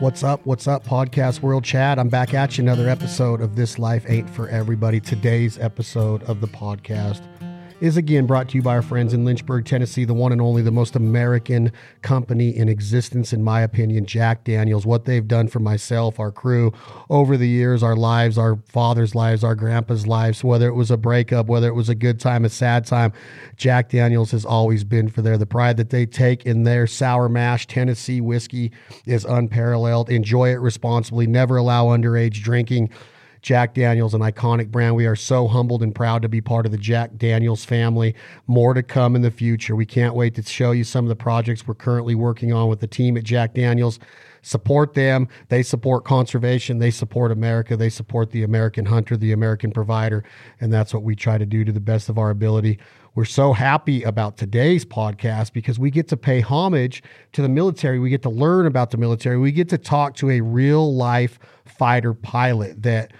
What's up? What's up, Podcast World Chat? I'm back at you. Another episode of This Life Ain't for Everybody. Today's episode of the podcast is again brought to you by our friends in Lynchburg, Tennessee, the one and only, the most American company in existence, in my opinion, Jack Daniels. What they've done for myself, our crew, over the years, our lives, our father's lives, our grandpa's lives, whether it was a breakup, whether it was a good time, a sad time, Jack Daniels has always been for there. The pride that they take in their sour mash Tennessee whiskey is unparalleled. Enjoy it responsibly. Never allow underage drinking. Jack Daniels, an iconic brand. We are so humbled and proud to be part of the Jack Daniels family. More to come in the future. We can't wait to show you some of the projects we're currently working on with the team at Jack Daniels. Support them. They support conservation. They support America. They support the American hunter, the American provider. And that's what we try to do to the best of our ability. We're so happy about today's podcast because we get to pay homage to the military. We get to learn about the military. We get to talk to a real life fighter pilot that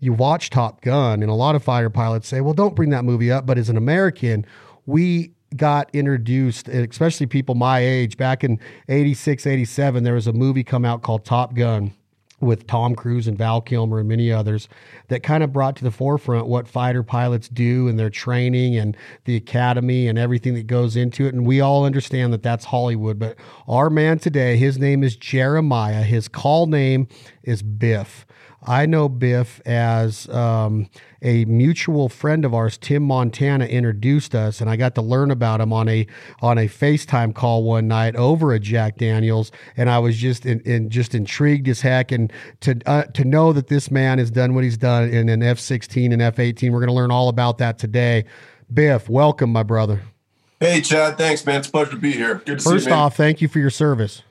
you watch Top Gun, and a lot of fighter pilots say, well, don't bring that movie up. But as an American, we got introduced, especially people my age, back in 86, 87, there was a movie come out called Top Gun with Tom Cruise and Val Kilmer and many others that kind of brought to the forefront what fighter pilots do and their training and the academy and everything that goes into it. And we all understand that that's Hollywood. But our man today, his name is Jeremiah. His call name is Biff. I know Biff as um, a mutual friend of ours, Tim Montana, introduced us, and I got to learn about him on a on a FaceTime call one night over at Jack Daniels, and I was just in, in just intrigued as heck, and to uh, to know that this man has done what he's done in an F sixteen and F eighteen, we're going to learn all about that today. Biff, welcome, my brother. Hey, Chad. Thanks, man. It's a pleasure to be here. Good to First see you. First off, thank you for your service.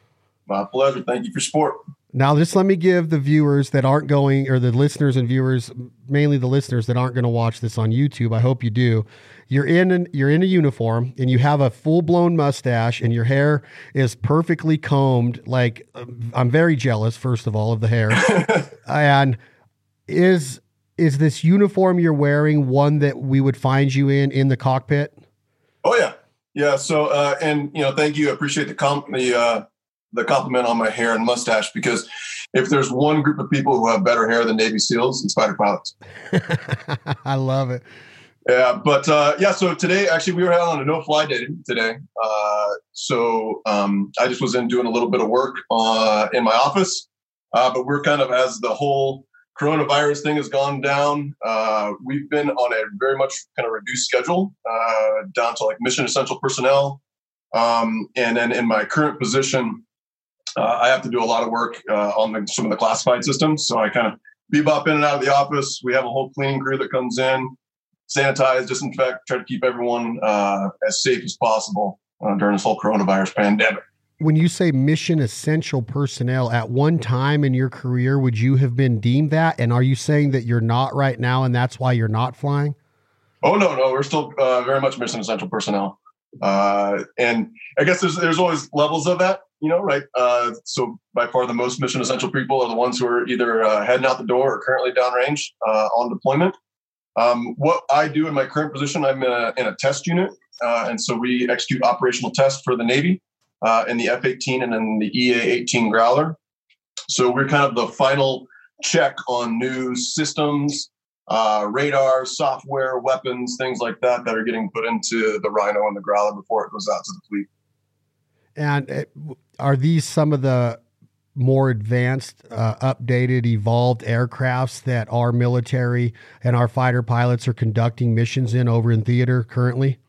My pleasure. Thank you for support. Now, just let me give the viewers that aren't going, or the listeners and viewers, mainly the listeners that aren't going to watch this on YouTube. I hope you do. You're in an, you're in a uniform, and you have a full blown mustache, and your hair is perfectly combed. Like I'm very jealous, first of all, of the hair. and is is this uniform you're wearing one that we would find you in in the cockpit? Oh yeah, yeah. So uh, and you know, thank you. I appreciate the comp the uh, the compliment on my hair and mustache because if there's one group of people who have better hair than Navy SEALs, it's fighter pilots. I love it. Yeah, but uh, yeah. So today, actually, we were on a no-fly day today. Uh, so um, I just was in doing a little bit of work uh, in my office. Uh, but we're kind of as the whole coronavirus thing has gone down. Uh, we've been on a very much kind of reduced schedule, uh, down to like mission essential personnel. Um, and then in my current position, uh, I have to do a lot of work uh, on the, some of the classified systems. So I kind of bebop in and out of the office. We have a whole cleaning crew that comes in, sanitize, disinfect, try to keep everyone uh, as safe as possible uh, during this whole coronavirus pandemic. When you say mission essential personnel, at one time in your career, would you have been deemed that? And are you saying that you're not right now and that's why you're not flying? Oh, no, no. We're still uh, very much mission essential personnel. Uh, and I guess there's there's always levels of that, you know, right? Uh, so by far the most mission essential people are the ones who are either uh, heading out the door or currently downrange uh, on deployment. Um, what I do in my current position, I'm in a, in a test unit, uh, and so we execute operational tests for the Navy uh, in the F-18 and then the EA-18 Growler. So we're kind of the final check on new systems, uh, radar, software, weapons, things like that that are getting put into the Rhino and the Growler before it goes out to the fleet. And uh, are these some of the more advanced, uh, updated, evolved aircrafts that our military and our fighter pilots are conducting missions in over in theater currently?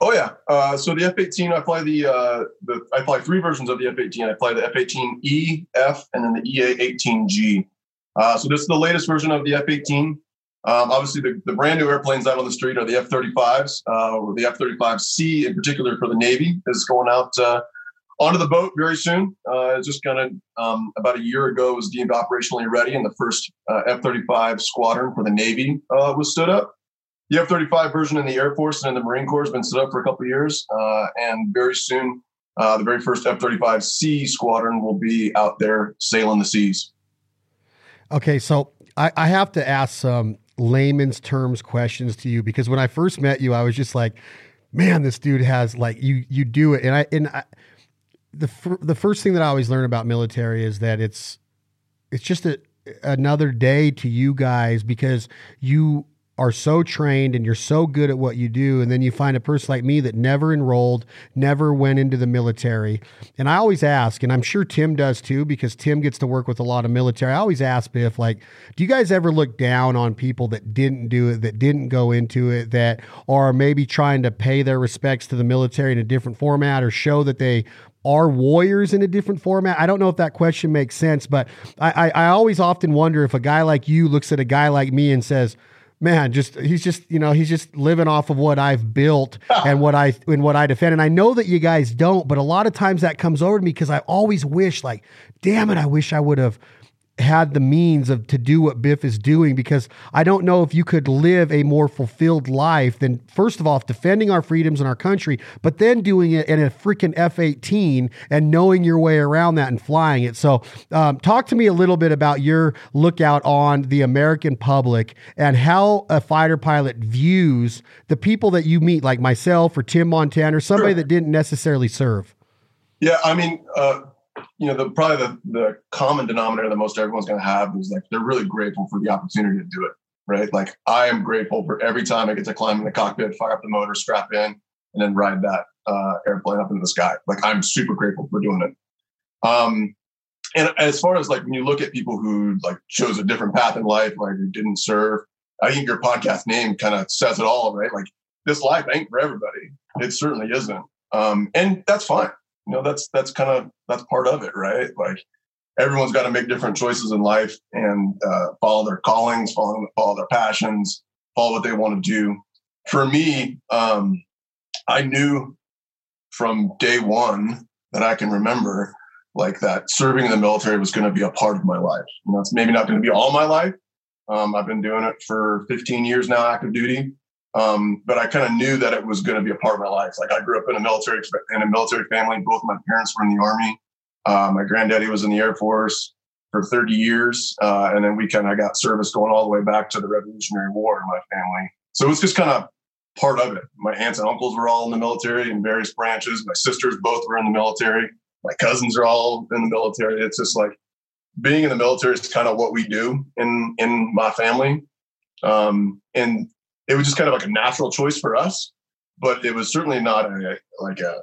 Oh yeah. Uh, so the F-18, I fly the uh, the I fly three versions of the F-18. I fly the F-18E, F, and then the EA-18G. Uh, so this is the latest version of the F-18. Um, obviously, the, the brand new airplanes out on the street are the F 35s. Uh, the F 35C, in particular for the Navy, is going out uh, onto the boat very soon. Uh, it's just kind of um, about a year ago was deemed operationally ready, and the first uh, F 35 squadron for the Navy uh, was stood up. The F 35 version in the Air Force and in the Marine Corps has been stood up for a couple years, uh, and very soon, the very first F 35C squadron will be out there sailing the seas. Okay, so I, have to ask some layman's terms questions to you because when I first met you, I was just like, man, this dude has like you you do it, and I and I, the the first thing that I always learn about military is that it's it's just a, another day to you guys because you are so trained and you're so good at what you do and then you find a person like me that never enrolled never went into the military and i always ask and i'm sure tim does too because tim gets to work with a lot of military i always ask biff like do you guys ever look down on people that didn't do it that didn't go into it that are maybe trying to pay their respects to the military in a different format or show that they are warriors in a different format? I don't know if that question makes sense, but I, I, I always often wonder if a guy like you looks at a guy like me and says, man, just he's just you know he's just living off of what I've built and what I and what I defend. And I know that you guys don't, but a lot of times that comes over to me because I always wish, like, damn it, I wish I would have had the means of to do what Biff is doing because I don't know if you could live a more fulfilled life than first of all defending our freedoms in our country, but then doing it in a freaking F eighteen and knowing your way around that and flying it. So, um, talk to me a little bit about your lookout on the American public and how a fighter pilot views the people that you meet, like myself or Tim Montana or somebody sure. that didn't necessarily serve. Yeah, I mean. Uh you know, the probably the, the common denominator that most everyone's going to have is like they're really grateful for the opportunity to do it, right? Like I am grateful for every time I get to climb in the cockpit, fire up the motor, strap in, and then ride that uh, airplane up into the sky. Like I'm super grateful for doing it. Um, and as far as like when you look at people who like chose a different path in life, like who didn't serve, I think your podcast name kind of says it all, right? Like this life ain't for everybody. It certainly isn't. Um, and that's fine you know that's that's kind of that's part of it right? Like everyone's got to make different choices in life and uh, follow their callings follow, follow their passions follow what they want to do. For me um, i knew from day one that i can remember like that serving in the military was going to be a part of my life. Know it's maybe not going to be all my life. Um, i've been doing it for 15 years now active duty um, but I kind of knew that it was going to be a part of my life. Like I grew up in a military in a military family. Both my parents were in the army. Uh, my granddaddy was in the Air Force for 30 years, uh, and then we kind of got service going all the way back to the Revolutionary War in my family. So it was just kind of part of it. My aunts and uncles were all in the military in various branches. My sisters both were in the military. My cousins are all in the military. It's just like being in the military is kind of what we do in in my family. Um, and it was just kind of like a natural choice for us, but it was certainly not a, like a,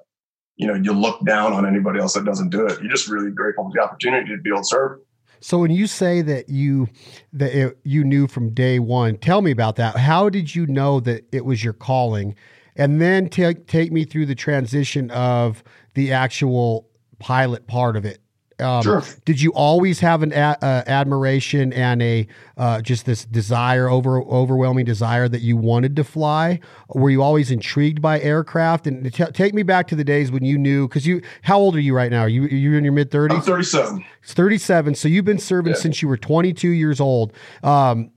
you know, you look down on anybody else that doesn't do it. You're just really grateful for the opportunity to be able to serve. So when you say that you that it, you knew from day one, tell me about that. How did you know that it was your calling? And then take take me through the transition of the actual pilot part of it. Um, sure. Did you always have an a, uh, admiration and a uh, just this desire, over overwhelming desire that you wanted to fly? Were you always intrigued by aircraft? And t- take me back to the days when you knew, because you, how old are you right now? Are you you in your mid thirties? I'm 37. It's 37. So you've been serving yeah. since you were 22 years old. Um,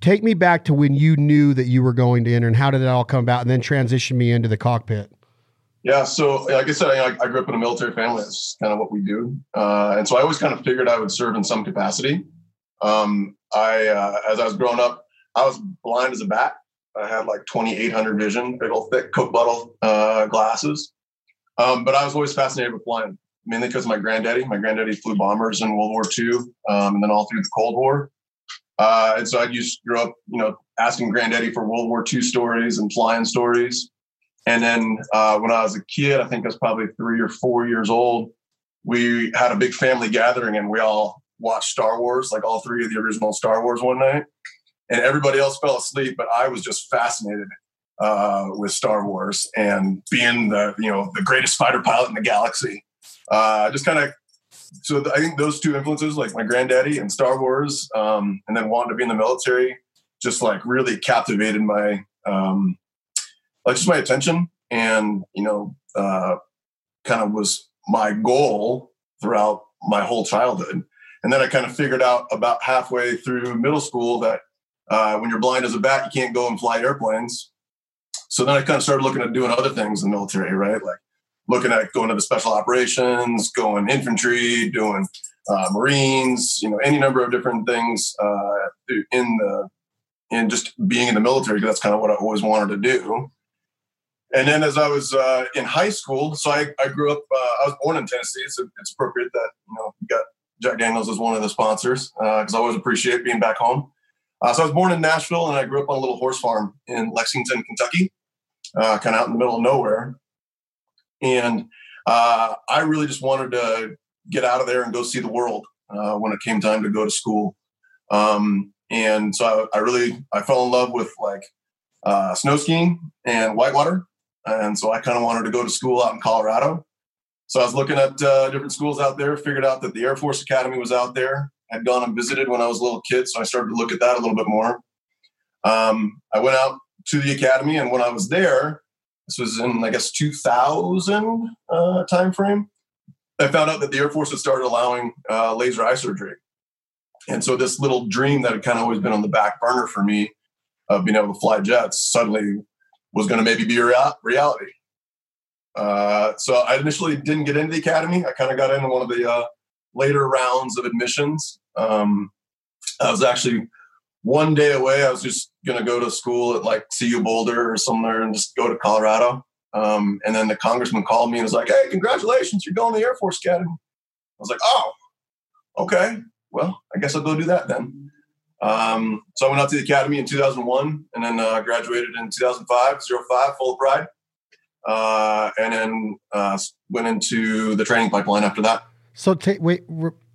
take me back to when you knew that you were going to enter, and how did it all come about? And then transition me into the cockpit. Yeah, so like I said, I, I, grew up in a military family. That's kind of what we do, uh, and so I always kind of figured I would serve in some capacity. Um, I, uh, as I was growing up, I was blind as a bat. I had like 2800 vision, big old thick Coke bottle uh, glasses. Um, but I was always fascinated with flying, mainly because of my granddaddy. My granddaddy flew bombers in World War II, um, and then all through the Cold War. Uh, and so I used to grow up, you know, asking granddaddy for World War II stories and flying stories. And then uh, when I was a kid, I think I was probably three or four years old, we had a big family gathering and we all watched Star Wars, like all three of the original Star Wars one night. And everybody else fell asleep, but I was just fascinated uh, with Star Wars and being the you know the greatest fighter pilot in the galaxy. Uh, just kind of so I think those two influences, like my granddaddy and Star Wars, um, and then wanting to be in the military, just like really captivated my um, like just my attention and you know uh, kind of was my goal throughout my whole childhood. And then i kind of figured out about halfway through middle school that uh, when you're blind as a bat you can't go and fly airplanes. So then i kind of started looking at doing other things in the military right? Like looking at going to the special operations going infantry doing uh, marines you know any number of different things uh, in the in just being in the military because that's kind of what i always wanted to do and then as I was uh, in high school, so I, I grew up. Uh, I was born in Tennessee, so it's appropriate that you know you got Jack Daniels as one of the sponsors because uh, I always appreciate being back home. Uh, so I was born in Nashville, and I grew up on a little horse farm in Lexington, Kentucky, uh, kind of out in the middle of nowhere. And uh, I really just wanted to get out of there and go see the world when it came time to go to school. Um, and so I, I, really I fell in love with like snow skiing and whitewater and so I kind of wanted to go to school out in Colorado. So I was looking at uh, different schools out there, figured out that the Air Force Academy was out there. I'd gone and visited when I was a little kid, so I started to look at that a little bit more. Um, I went out to the academy, and when I was there, this was in I guess 2000 uh, time frame. I found out that the Air Force had started allowing uh, laser eye surgery, and so this little dream that had kind of always been on the back burner for me of being able to fly jets suddenly was going to maybe be a rea- reality. Uh, so I initially didn't get into the academy. I kind of got into one of the uh, later rounds of admissions. Um, I was actually one day away. I was just going to go to school at like CU Boulder or somewhere and just go to Colorado. Um, and then the congressman called me and was like, "Hey, congratulations, you're going to the Air Force Academy." I was like, "Oh, okay. Well, I guess I'll go do that then." Um, so I went out to the academy in 2001 and then uh, graduated in 2005, 05, full of pride. Uh, and then uh, went into the training pipeline after that. So t- wait,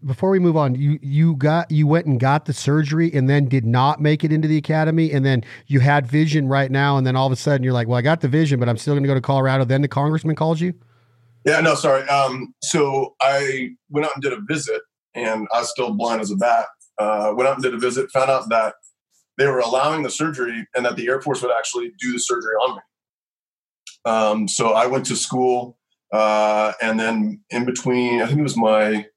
before we move on, you you got you went and got the surgery and then did not make it into the academy, and then you had vision right now, and then all of a sudden you're like, well, I got the vision, but I'm still going to go to Colorado. Then the congressman calls you. Yeah, no, sorry. Um, so I went out and did a visit, and I was still blind as a bat uh, went out and did a visit, found out that they were allowing the surgery and that the Air Force would actually do the surgery on me. Um, so I went to school, uh, and then in between, I think it was my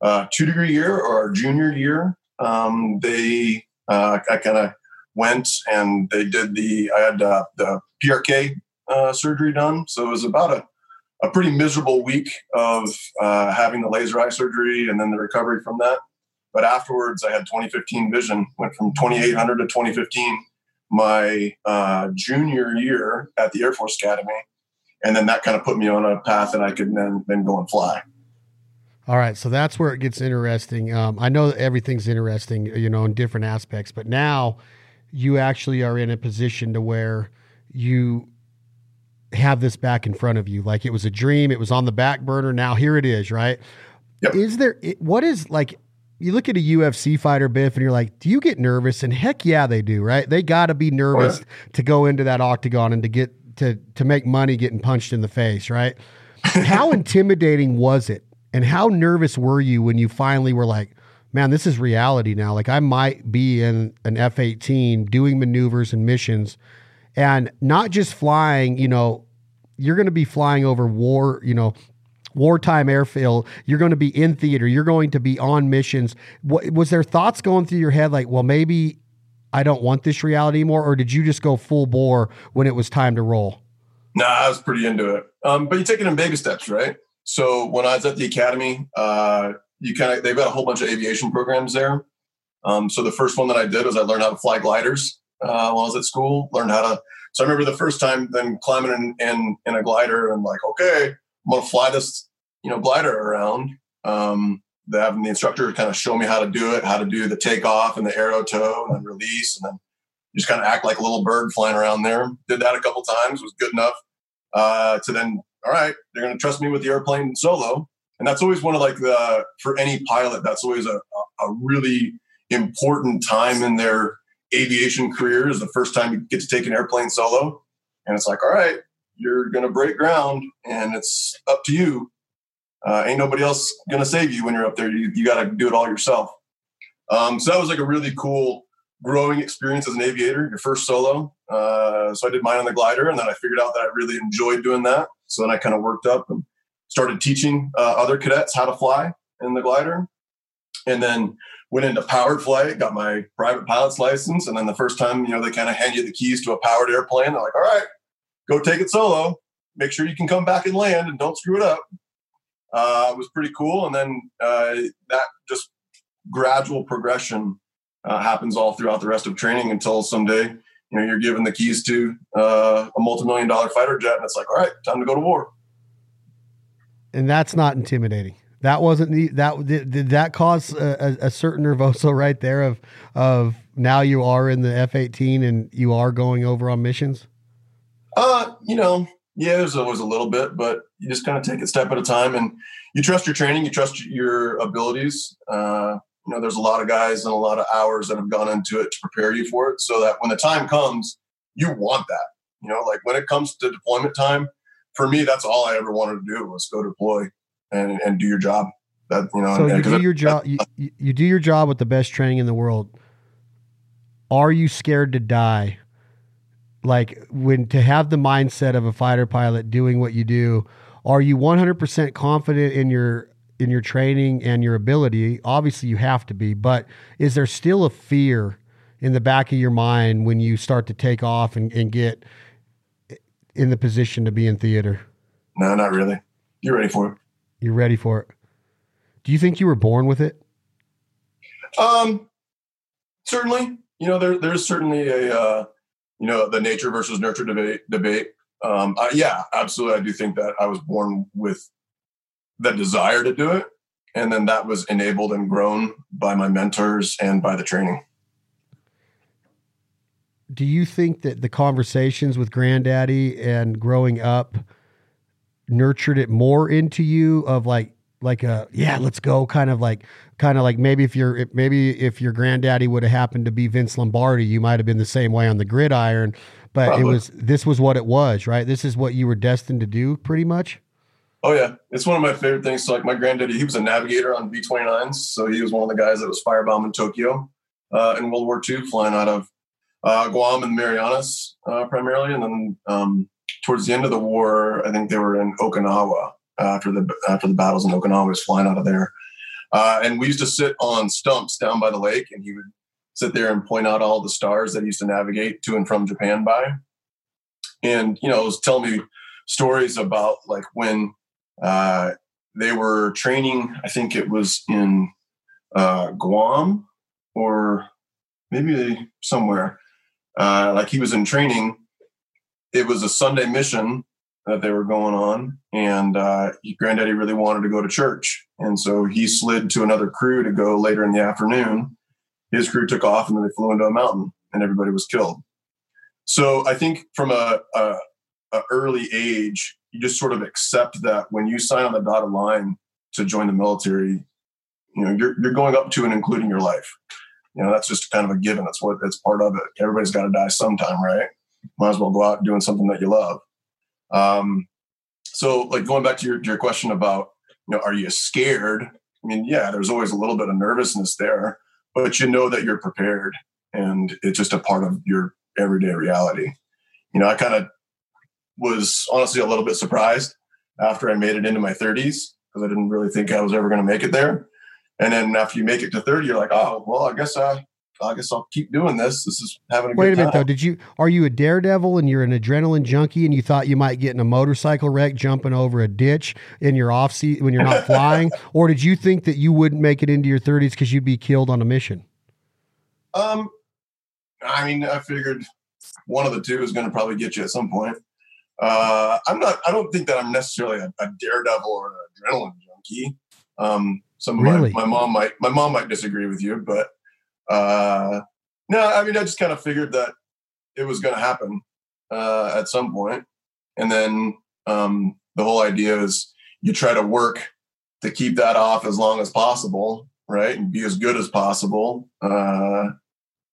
uh, two degree year or junior year, um, they uh, I kind of went and they did the I had uh, the PRK uh, surgery done. So it was about a a pretty miserable week of uh, having the laser eye surgery and then the recovery from that. But afterwards, I had 2015 vision, went from 2800 to 2015, my uh, junior year at the Air Force Academy. And then that kind of put me on a path that I could then, then go and fly. All right, so that's where it gets interesting. Um, I know everything's interesting, you know, in different aspects, but now you actually are in a position to where you have this back in front of you. Like it was a dream, it was on the back burner. Now here it is, right? Yep. Is there what is like you look at a UFC fighter, Biff, and you're like, do you get nervous? And heck yeah, they do, right? They got to be nervous oh, yeah. to go into that octagon and to get to to make money getting punched in the face, right? how intimidating was it? And how nervous were you when you finally were like, man, this is reality now. Like I might be in an F 18 doing maneuvers and missions and not just flying, you know, you're going to be flying over war, you know, wartime airfield. You're going to be in theater. You're going to be on missions. What, was there thoughts going through your head like, well, maybe I don't want this reality anymore, or did you just go full bore when it was time to roll? No, nah, I was pretty into it. Um, but you take it in baby steps, right? So when I was at the academy, uh, you kind of they've got a whole bunch of aviation programs there. Um, so the first one that I did was I learned how to fly gliders uh, while I was at school. Learned how to. So I remember the first time then climbing in, in, in a glider and like, okay, I'm gonna fly this you know, glider around. Um, having the instructor kind of show me how to do it, how to do the takeoff and the aero tow and then release, and then just kind of act like a little bird flying around there. Did that a couple times, was good enough uh, to then, all right, they're going to trust me with the airplane solo. And that's always one of like the, for any pilot, that's always a, a really important time in their aviation career is the first time you get to take an airplane solo. And it's like, all right, you're going to break ground and it's up to you uh, ain't nobody else gonna save you when you're up there. You, you got to do it all yourself. Um, so that was like a really cool growing experience as an aviator. Your first solo. Uh, so I did mine on the glider, and then I figured out that I really enjoyed doing that. So then I kind of worked up and started teaching uh, other cadets how to fly in the glider, and then went into powered flight. Got my private pilot's license, and then the first time you know they kind of hand you the keys to a powered airplane. They're like, "All right, go take it solo. Make sure you can come back and land, and don't screw it up." Uh, was pretty cool. And then uh, that just gradual progression uh, happens all throughout the rest of training until someday you know, you're given the keys to uh, a multi-million dollar fighter jet, and it's like, all right, time to go to war. And that's not intimidating. That wasn't the that did, did that cause a, a, certain nervoso right there of of now you are in the F eighteen and you are going over on missions. Uh, you know, yeah, there's always a little bit, but you just kind of take it step at a time, and you trust your training, you trust your abilities. Uh, you know, there's a lot of guys and a lot of hours that have gone into it to prepare you for it, so that when the time comes, you want that. You know, like when it comes to deployment time, for me, that's all I ever wanted to do was go deploy and, and do your job. That you know, so you do your job. You, you do your job with the best training in the world. Are you scared to die? Like when to have the mindset of a fighter pilot doing what you do, are you 100% confident in your in your training and your ability? Obviously, you have to be, but is there still a fear in the back of your mind when you start to take off and, and get in the position to be in theater? No, not really. You're ready for it. You're ready for it. Do you think you were born with it? Um, certainly. You know, there there's certainly a uh, you know the nature versus nurture debate. Debate. Um, I, yeah, absolutely. I do think that I was born with the desire to do it, and then that was enabled and grown by my mentors and by the training. Do you think that the conversations with granddaddy and growing up nurtured it more into you of like like a yeah let's go kind of like kind of like maybe if your maybe if your granddaddy would have happened to be Vince Lombardi you might have been the same way on the gridiron but Probably. it was this was what it was right? This is what you were destined to do pretty much? Oh yeah. It's one of my favorite things. So like my granddaddy he was a navigator on B-29s so he was one of the guys that was firebombing Tokyo uh, in World War II flying out of uh, Guam and the Marianas uh, primarily and then um, towards the end of the war, I think they were in Okinawa after the after the battles in Okinawa. was flying out of there, uh, and we used to sit on stumps down by the lake, and he would sit there and point out all the stars that he used to navigate to and from Japan by, and you know, was telling me stories about like when uh, they were training. I think it was in uh, Guam or maybe somewhere. Uh, like he was in training it was a Sunday mission that they were going on, and uh, Granddaddy really wanted to go to church, and so he slid to another crew to go later in the afternoon. His crew took off, and then they flew into a mountain, and everybody was killed. So I think from a, a, a early age, you just sort of accept that when you sign on the dotted line to join the military, you know you're you're going up to and including your life. You know that's just kind of a given. That's what that's part of it. Everybody's got to die sometime, right? might as well go out doing something that you love. Um, so, like going back to your, your question about, you know, are you scared? I mean, yeah, there's always a little bit of nervousness there, but you know that you're prepared, and it's just a part of your everyday reality. You know, I kind of was honestly a little bit surprised after I made it into my 30s because I didn't really think I was ever going to make it there. And then after you make it to 30, you're like, oh, well, I guess I, I guess I'll keep doing this. This is having a Wait a minute though. Did you are you a daredevil and you're an adrenaline junkie and you thought you might get in a motorcycle wreck jumping over a ditch in your off seat when you're not flying, or did you think that you wouldn't make it into your 30s because you'd be killed on a mission? Um, I mean, I figured one of the two is going to probably get you at some point. Uh, I'm not. I don't think that I'm necessarily a, a daredevil or an adrenaline junkie. Um, some really? my, my mom might my mom might disagree with you, but uh, no, I mean, I just kind of figured that it was going to happen uh, at some point. And then um, the whole idea is you try to work to keep that off as long as possible, right? And be as good as possible. Uh,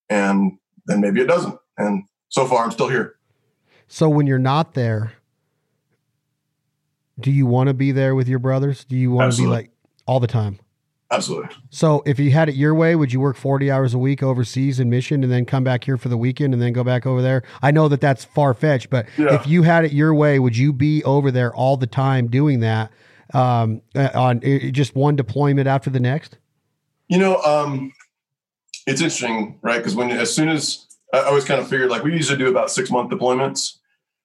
and then maybe it doesn't. And so far, I'm still here. So when you're not there, do you want to be there with your brothers? Do you want Absolutely. to be like all the time? Absolutely. So if you had it your way, would you work 40 hours a week overseas in mission and then come back here for the weekend and then go back over there? I know that that's far fetched, but yeah. if you had it your way, would you be over there all the time doing that um, uh, on just one deployment after the next? You know, um, it's interesting, right? Because when as soon as I always kind of figured like we usually do about six month deployments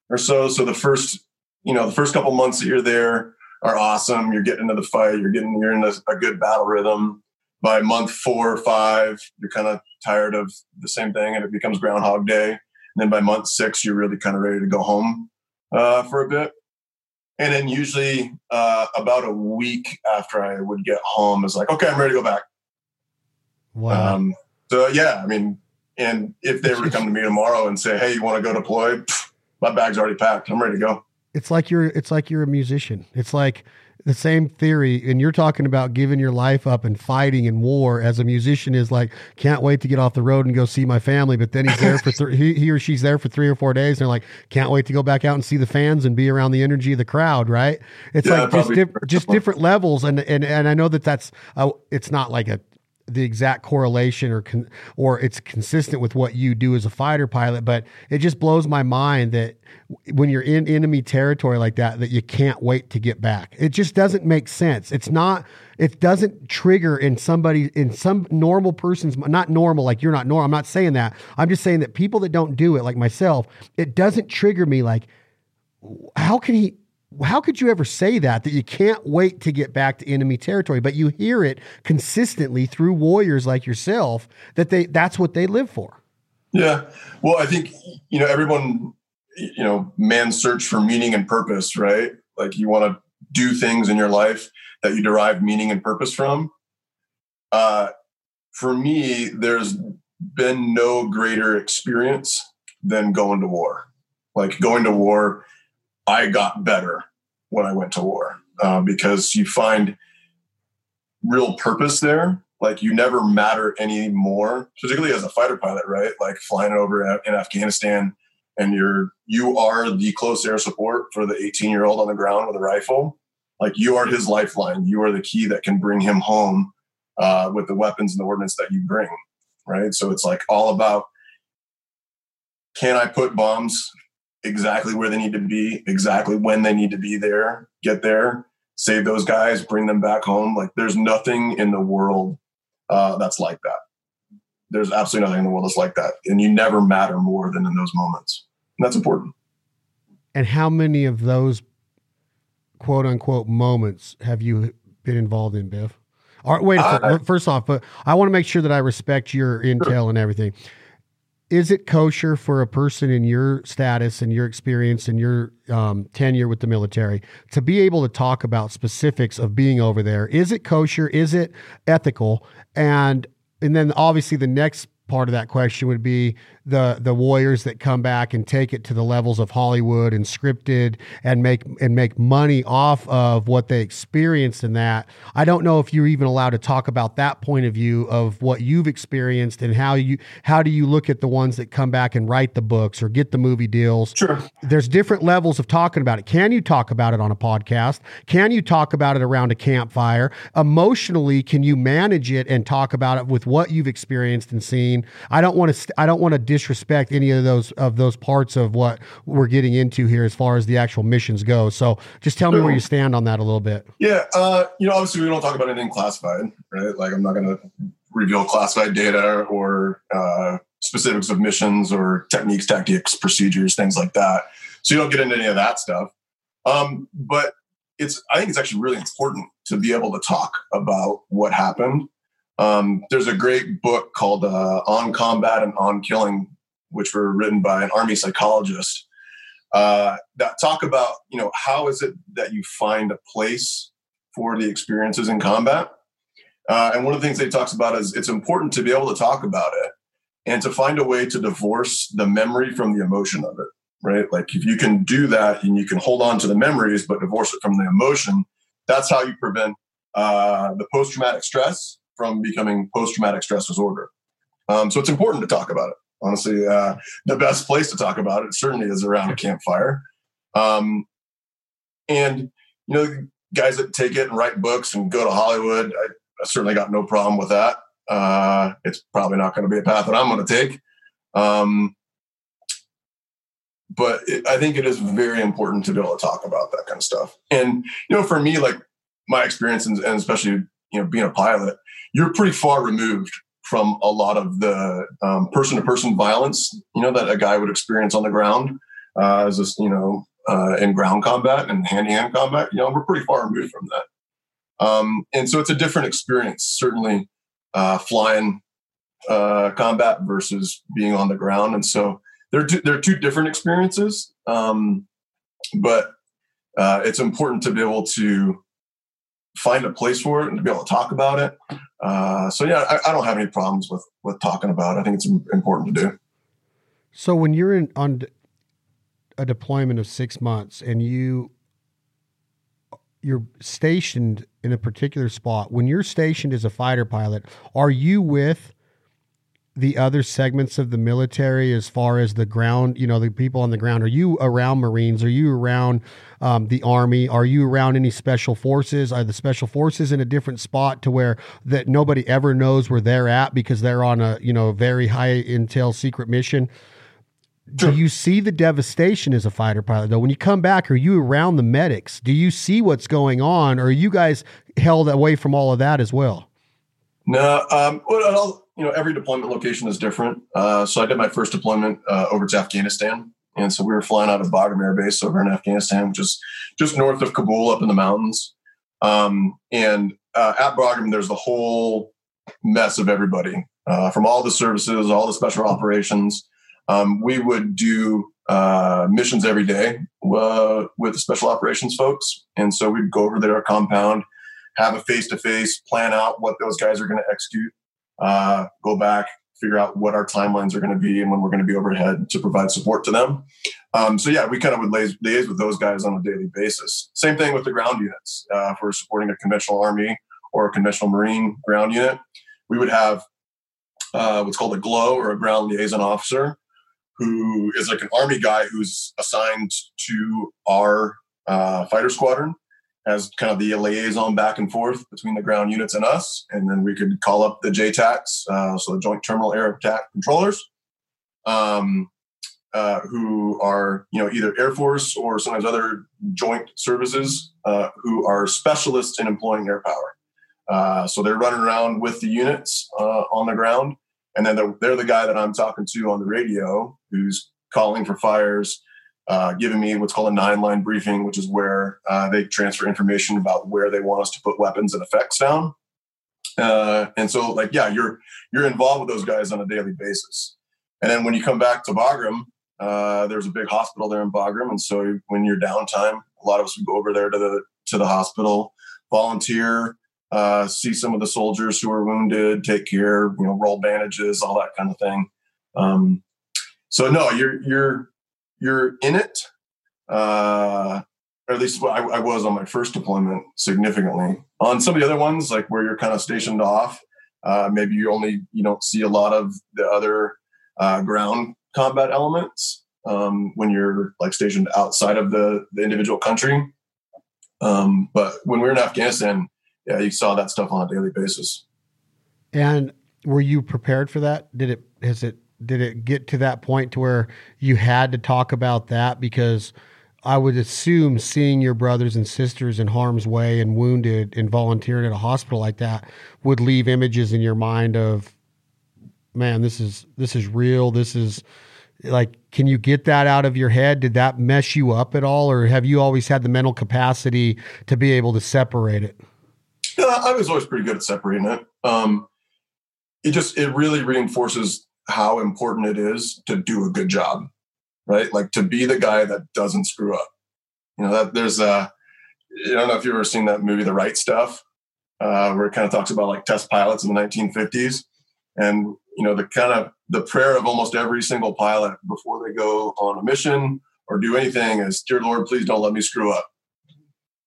or so. So the first, you know, the first couple months that you're there, are awesome. You're getting into the fight. You're getting you're in a, a good battle rhythm. By month four or five, you're kind of tired of the same thing, and it becomes Groundhog Day. And then by month six, you're really kind of ready to go home uh, for a bit. And then usually uh, about a week after I would get home, is like, okay, I'm ready to go back. Wow. Um, so yeah, I mean, and if they were to come to me tomorrow and say, "Hey, you want to go deploy?" Pff, my bag's already packed. I'm ready to go. It's like you're it's like you're a musician. It's like the same theory and you're talking about giving your life up and fighting in war as a musician is like can't wait to get off the road and go see my family. But then he's there for th- he, he or she's there for 3 or 4 days and they're like can't wait to go back out and see the fans and be around the energy of the crowd right? It's Yeah, like just just different levels and and and I know that that's uh, it's not like a the exact correlation or con- or it's consistent with what you do as a fighter pilot but it just blows my mind that when you're in enemy territory like that that you can't wait to get back. It just doesn't make sense. It's not it doesn't trigger in somebody in some normal person's not normal like you're not normal i'm not saying that. I'm just saying that people that don't do it like myself it doesn't trigger me like how can he how could you ever say that that you can't wait to get back to enemy territory but you hear it consistently through warriors like yourself that they that's what they live for Yeah. Well, I think you know everyone. You know, man's search for meaning and purpose, right? Like you want to do things in your life that you derive meaning and purpose from. Uh, for me, there's been no greater experience than going to war. Like going to war, I got better when I went to war uh, because you find real purpose there. Like you never matter anymore, particularly as a fighter pilot, right? Like flying over in Afghanistan and you're you are the close air support for the 18 year old on the ground with a rifle. Like you are his lifeline. You are the key that can bring him home uh, with the weapons and the ordnance that you bring, right? So it's like all about can I put bombs exactly where they need to be, exactly when they need to be there, get there, save those guys, bring them back home. Like there's nothing in the world uh, that's like that. There's absolutely nothing in the world that's like that. And you never matter more than in those moments. And that's important. and how many of those quote unquote moments have you been involved in biff all right wait a second. first off but i want to make sure that i respect your intel and everything is it kosher for a person in your status and your experience and your um, tenure with the military to be able to talk about specifics of being over there? Is it kosher? Is it ethical? And and then obviously the next part of that question would be the the warriors that come back and take it to the levels of Hollywood and scripted and make and make money off of what they experienced in that. I don't know if you're even allowed to talk about that point of view of what you've experienced and how you how do you look at the ones that come back and write the books or get the movie deals. Sure. There's different levels of talking about it. Can you talk about it on a podcast? Can you talk about it around a campfire? Emotionally, can you manage it and talk about it with what you've experienced and seen? I don't want to I don't want to disrespect any of those of those parts of what we're getting into here as far as the actual missions go. So just tell me where you stand on that a little bit. Yeah. Uh, you know, obviously we don't talk about anything classified, right? Like I'm not going to reveal classified data or uh, specifics of missions or techniques, tactics, procedures, things like that. So you don't get into any of that stuff. Um, but it's, I think it's actually really important to be able to talk about what happened. Um, there's a great book called uh, On Combat and On Killing, which were written by an army psychologist uh, that talk about, you know, how is it that you find a place for the experiences in combat? Uh, and one of the things he talks about is it's important to be able to talk about it and to find a way to divorce the memory from the emotion of it, right? Like if you can do that and you can hold on to the memories but divorce it from the emotion, that's how you prevent uh, the post traumatic stress from becoming post traumatic stress disorder. Um, so it's important to talk about it. Honestly, uh, the best place to talk about it certainly is around a campfire. Um, and, you know, guys that take it and write books and go to Hollywood, I, I certainly got no problem with that. Uh, it's probably not going to be a path that I'm going to take. Um, but it, I think it is very important to be able to talk about that kind of stuff. And, you know, for me, like my experience and, and especially, you know, being a pilot, you're pretty far removed from a lot of the person to person violence, you know, that a guy would experience on the ground uh, as you know, uh, in ground combat and hand to hand combat. You know, we're pretty far removed from that. Um, and so it's a different experience, certainly uh, flying uh, combat versus being on the ground. And so they're two, they're two different experiences, um, but uh, it's important to be able to find a place for it and to be able to talk about it. Uh, so yeah, I, I, don't have any problems with with talking about it. I think it's important to do. So when you're in on a deployment of six months and you you're stationed in a particular spot, when you're stationed as a fighter pilot, are you with the other segments of the military as far as the ground, you know, the people on the ground? Are you around Marines? Are you around um, the Army? Are you around any special forces? Are the special forces in a different spot to where that nobody ever knows where they're at because they're on a, you know, very high intel secret mission? Do you see the devastation as a fighter pilot though? When you come back, are you around the medics? Do you see what's going on? Or are you guys held away from all of that as well? No, um, well, you know, every deployment location is different. Uh, so I did my first deployment uh, over to Afghanistan. And so we were flying out of Bagram Air Base over in Afghanistan, which is just north of Kabul up in the mountains. Um, and uh, at Bagram, there's the whole mess of everybody uh, from all the services, all the special operations. Um, we would do uh, missions every day uh, with the special operations folks. And so we'd go over their compound, have a face to face, plan out what those guys are going to execute uh, go back, figure out what our timelines are going to be and when we're going to be overhead to provide support to them. Um, so yeah, we kind of would liaise with those guys on a daily basis. Same thing with the ground units. Uh, if we're supporting a conventional army or a conventional marine ground unit, we would have uh, what's called a GLOW or a ground liaison officer, who is like an army guy who's assigned to our uh, fighter squadron as kind of the liaison back and forth between the ground units and us. And then we could call up the JTACs, uh, so the Joint Terminal Air Attack Controllers, um, uh, who are you know either Air Force or sometimes other joint services uh, who are specialists in employing air power. Uh, so they're running around with the units uh, on the ground, and then they're, they're the guy that I'm talking to on the radio who's calling for fires uh, giving me what's called a nine line briefing, which is where uh, they transfer information about where they want us to put weapons and effects down. Uh, and so, like, yeah, you're you're involved with those guys on a daily basis. And then when you come back to Bagram, uh, there's a big hospital there in Bagram, and so when you're downtime, a lot of us would go over there to the to the hospital, volunteer, uh, see some of the soldiers who are wounded, take care, you know, roll bandages, all that kind of thing. Um, so no, you're you're you're in it. Uh, or at least I, I, was on my first deployment significantly. On some of the other ones, like where you're kind of stationed off, uh, maybe you only you don't see a lot of the other uh, ground combat elements um, when you're like stationed outside of the, the individual country. Um, but when we were in Afghanistan, yeah, you saw that stuff on a daily basis. And were you prepared for that? Did it has it did it get to that point to where you had to talk about that? Because I would assume seeing your brothers and sisters in harm's way and wounded and volunteering at a hospital like that would leave images in your mind of man this is this is real. This is like can you get that out of your head? Did that mess you up at all? Or have you always had the mental capacity to be able to separate it? Yeah, i was always pretty good at separating it. Um, it just it really reinforces how important it is to do a good job, right? Like to be the guy that doesn't screw up. You know, that there's a, I don't know if you've ever seen that movie, The Right Stuff, uh, where it kind of talks about like test pilots in the 1950s. And, you know, the kind of the prayer of almost every single pilot before they go on a mission or do anything is, Dear Lord, please don't let me screw up.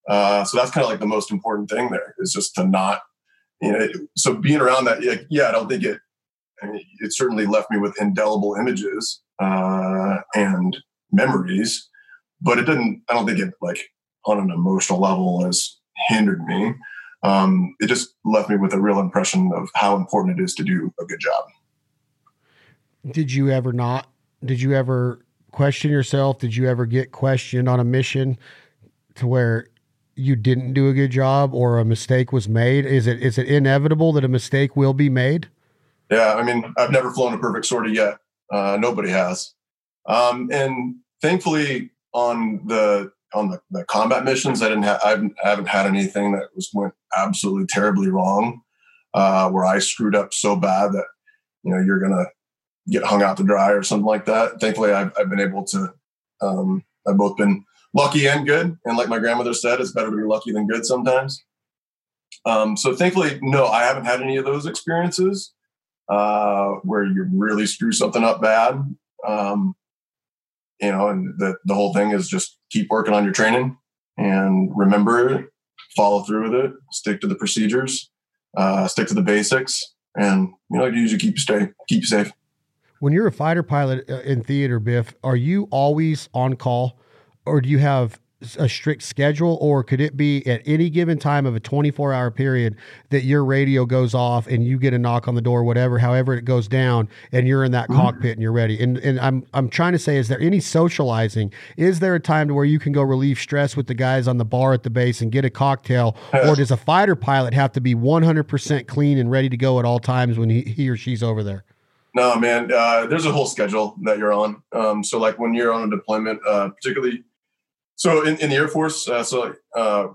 Uh, so that's kind of like the most important thing there is just to not, you know, so being around that, yeah, I don't think it it certainly left me with indelible images uh, and memories, but it didn't. I don't think it like on an emotional level has hindered me. Um, it just left me with a real impression of how important it is to do a good job. Did you ever not? Did you ever question yourself? Did you ever get questioned on a mission to where you didn't do a good job or a mistake was made? Is it is it inevitable that a mistake will be made? Yeah, I mean, I've never flown a perfect sortie yet. Uh, nobody has. Um, and thankfully, on the on the, the combat missions, I didn't have I haven't, had anything that was went absolutely terribly wrong, uh, where I screwed up so bad that you know you're gonna get hung out to dry or something like that. Thankfully, I've, I've been able to. Um, I've both been lucky and good, and like my grandmother said, it's better to be lucky than good sometimes. Um, so thankfully, no, I haven't had any of those experiences uh, where you really screw something up bad. Um, you know, and the the whole thing is just keep working on your training and remember it, follow through with it, stick to the procedures, uh, stick to the basics, and you know, you usually keep stay keep safe. When you're a fighter pilot uh, in theater, Biff, are you always on call, or do you have a strict schedule, or could it be at any given time of a 24 hour period that your radio goes off and you get a knock on the door, whatever, however it goes down, and you're in that mm-hmm. cockpit and you're ready? And and I'm I'm trying to say, is there any socializing? Is there a time to where you can go relieve stress with the guys on the bar at the base and get a cocktail, or does a fighter pilot have to be 100% clean and ready to go at all times when he, he or she's over there? No, man. Uh, there's a whole schedule that you're on. Um, so, like when you're on a deployment, uh, particularly so in, in the Air Force, uh, so uh,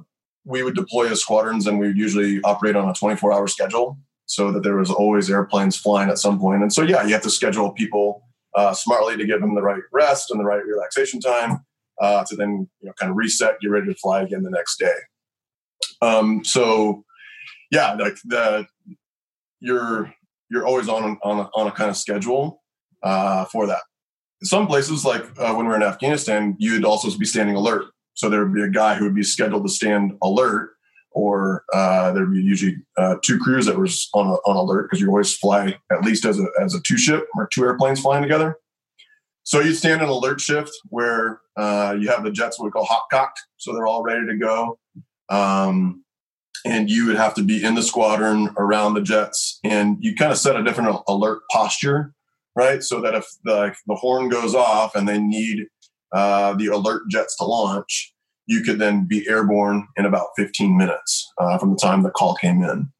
we would deploy as squadrons, and we would usually operate on a 24-hour schedule, so that there was always airplanes flying at some point. And so, yeah, you have to schedule people uh, smartly to give them the right rest and the right relaxation time uh, to then you know kind of reset, get ready to fly again the next day. Um, so, yeah, like the you're you're always on on a, on a kind of schedule uh, for that some places, like uh, when we are in Afghanistan, you'd also be standing alert. So there would be a guy who would be scheduled to stand alert, or uh, there'd be usually uh, two crews that was on on alert because you always fly at least as a as a two ship or two airplanes flying together. So you'd stand an alert shift where uh, you have the jets what we call hot cocked, so they're all ready to go. Um, and you would have to be in the squadron around the jets, and you kind of set a different alert posture right? So that if the, the horn goes off and they need uh, the alert jets to launch, you could then be airborne in about 15 minutes uh, from the time the call came in.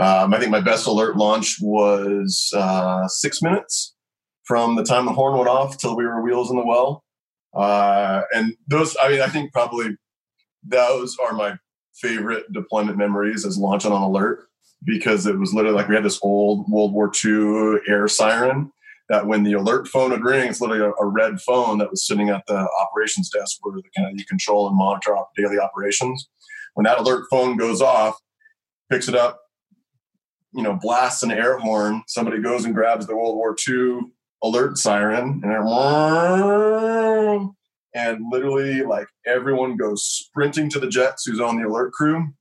Um, I think my best alert launch was uh, six minutes from the time the horn went off till we were wheels in the well. Uh, and those, I mean, I think probably those are my favorite deployment memories as launching on alert because it was literally like we had this old World War II air siren that when the alert phone would ring, it's literally a, a, red phone that was sitting at the operations desk where the kind of you control and monitor daily operations. When that alert phone goes off, picks it up, you know, blasts an air horn. Somebody goes and grabs the World War II alert siren, and and literally like everyone goes sprinting to the jets who's on the alert crew.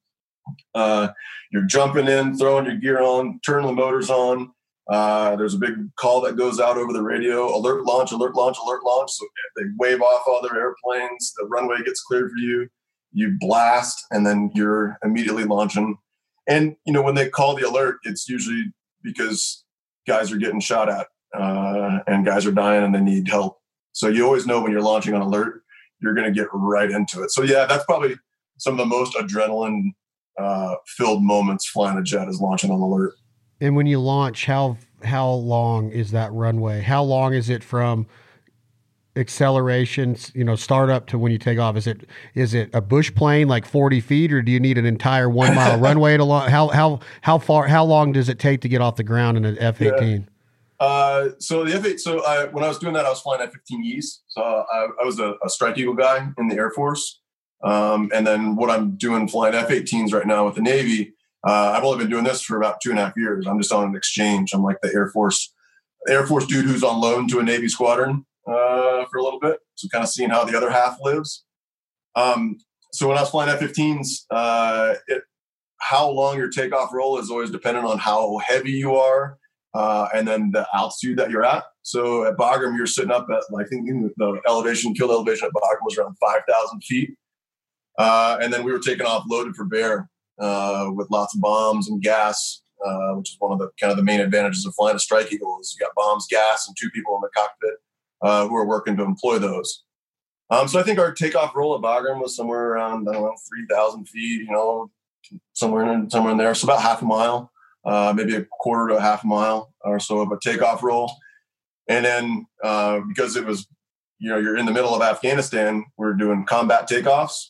Uh, you're jumping in, throwing your gear on, turning the motors on uh, there's a big call that goes out over the radio alert launch, alert launch, alert launch. So they wave off all their airplanes. The runway gets cleared for you. You blast, and then you're immediately launching. And, you know, when they call the alert, it's usually because guys are getting shot at uh, and guys are dying and they need help. So you always know when you're launching on alert, you're going to get right into it. So, yeah, that's probably some of the most adrenaline uh, filled moments flying a jet is launching on alert. And when you launch, how how long is that runway? How long is it from acceleration, you know, startup to when you take off? Is it is it a bush plane like forty feet, or do you need an entire one mile runway to launch? How how how far? How long does it take to get off the ground in an F eighteen? Uh, so the F eight. So I, when I was doing that, I was flying F fifteen Es. So I, I was a, a, Strike Eagle guy in the Air Force. Um, and then what I'm doing flying F 18s right now with the Navy uh, I've only been doing this for about two and a half years. I'm just on an exchange. I'm like the Air Force Air Force dude who's on loan to a Navy squadron uh, for a little bit. So kind of seeing how the other half lives. Um, so when I was flying F-15s, uh, it, how long your takeoff roll is always dependent on how heavy you are uh, and then the altitude that you're at. So at Bagram, you're sitting up at, I think the elevation, kill elevation at Bagram was around 5,000 feet. Uh, and then we were taking off loaded for bear uh, with lots of bombs and gas, uh, which is one of the kind of the main advantages of flying a Strike Eagle is you got bombs, gas, and two people in the cockpit uh, who are working to employ those. Um, so I think our takeoff roll at Bagram was somewhere around I don't know three thousand feet, you know, somewhere in somewhere in there. So about half a mile, uh, maybe a quarter to a half mile or so of a takeoff roll. And then uh, because it was, you know, you're in the middle of Afghanistan, we're doing combat takeoffs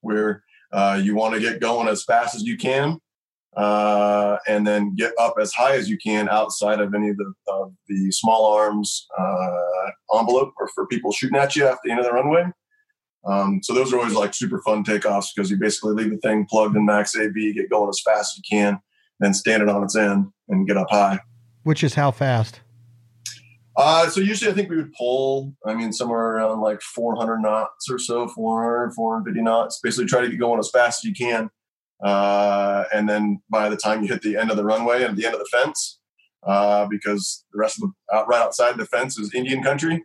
where uh, you want to get going as fast as you can. uh, and then get up as high as you can outside of any of the, of the small arms uh, envelope or for people shooting at you at the end of the runway. Um, so those are always like super fun takeoffs because you basically leave the thing plugged in max AB, get going as fast as you can, then stand it on its end and get up high. Which is how fast? Uh, so usually I think we would pull, I mean, somewhere around like 400 knots or so, 400, 450 knots. Basically try to get going as fast as you can. Uh, and then by the time you hit the end of the runway and the end of the fence, uh, because the rest of the out, right outside the fence is Indian country.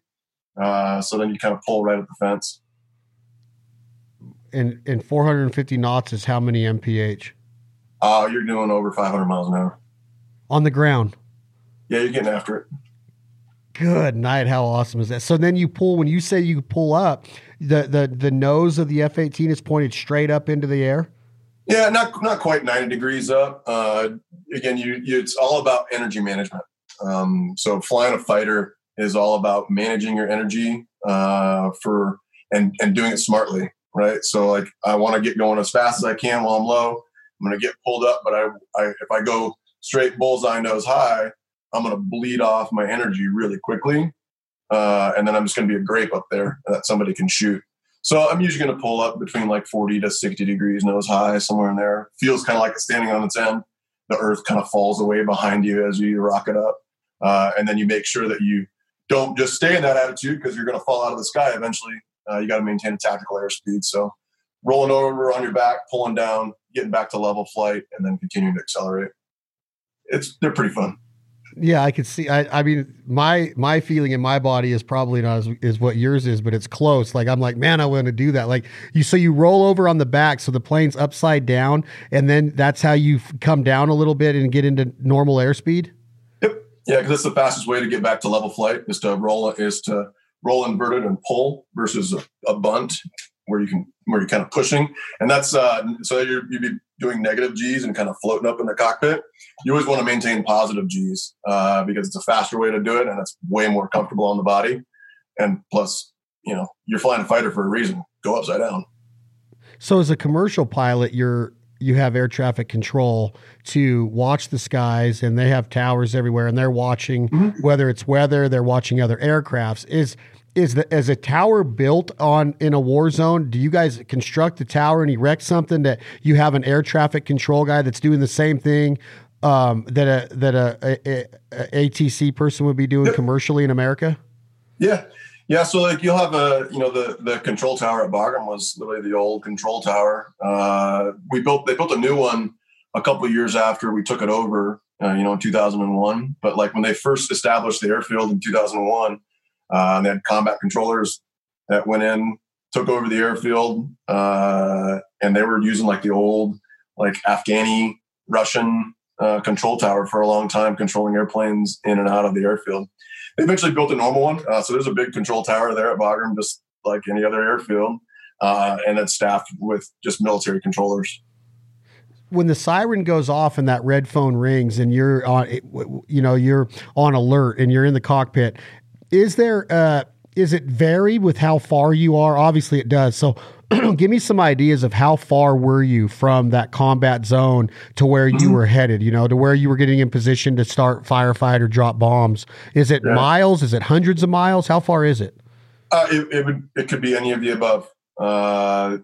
Uh, so then you kind of pull right at the fence. And, and 450 knots is how many mph? Uh, you're doing over 500 miles an hour. On the ground? Yeah, you're getting after it. Good night. How awesome is that? So then you pull when you say you pull up, the the the nose of the F eighteen is pointed straight up into the air. Yeah, not not quite ninety degrees up. Uh, again, you, you, it's all about energy management. Um, so flying a fighter is all about managing your energy uh, for and and doing it smartly, right? So like I want to get going as fast as I can while I'm low. I'm going to get pulled up, but I, I if I go straight bullseye nose high, I'm going to bleed off my energy really quickly. Uh, and then I'm just going to be a grape up there that somebody can shoot. So I'm usually going to pull up between like 40 to 60 degrees nose high, somewhere in there. Feels kind of like it's standing on its end. The earth kind of falls away behind you as you rocket up. Uh, and then you make sure that you don't just stay in that attitude because you're going to fall out of the sky eventually. Uh, you got to maintain a tactical airspeed. So rolling over on your back, pulling down, getting back to level flight, and then continuing to accelerate. It's they're pretty fun. Yeah, I could see. I, I mean, my my feeling in my body is probably not as is what yours is, but it's close. Like I'm like, man, I want to do that. Like you, so you roll over on the back, so the plane's upside down, and then that's how you come down a little bit and get into normal airspeed. Yep. Yeah, because that's the fastest way to get back to level flight is to roll is to roll inverted and pull versus a, a bunt where you can where you're kind of pushing, and that's uh, so you're you'd be doing negative G's and kind of floating up in the cockpit. You always want to maintain positive G's uh, because it's a faster way to do it, and it's way more comfortable on the body. And plus, you know, you're flying a fighter for a reason. Go upside down. So, as a commercial pilot, you're you have air traffic control to watch the skies and they have towers everywhere and they're watching mm-hmm. whether it's weather they're watching other aircrafts is is the is a tower built on in a war zone? Do you guys construct a tower and erect something that you have an air traffic control guy that's doing the same thing um, that a that a, a, a, ATC person would be doing commercially in America? Yeah, yeah. So like you'll have a you know the the control tower at Bagram was literally the old control tower. Uh, we built they built a new one a couple of years after we took it over. Uh, you know, in 2001. But like when they first established the airfield in 2001 uh, they had combat controllers that went in, took over the airfield, uh, and they were using like the old, like Afghani Russian uh, control tower for a long time, controlling airplanes in and out of the airfield. They eventually built a normal one. Uh, so there's a big control tower there at Bagram, just like any other airfield, uh, and it's staffed with just military controllers when the siren goes off and that red phone rings and you're on you know you're on alert and you're in the cockpit is there uh is it vary with how far you are? Obviously it does. So give me some ideas of how far were you from that combat zone to where you mm-hmm. were headed, you know, to where you were getting in position to start firefight or drop bombs. Is it yeah. miles? Is it hundreds of miles? How far is it? Uh, it, it, would it could be any of the above. Uh,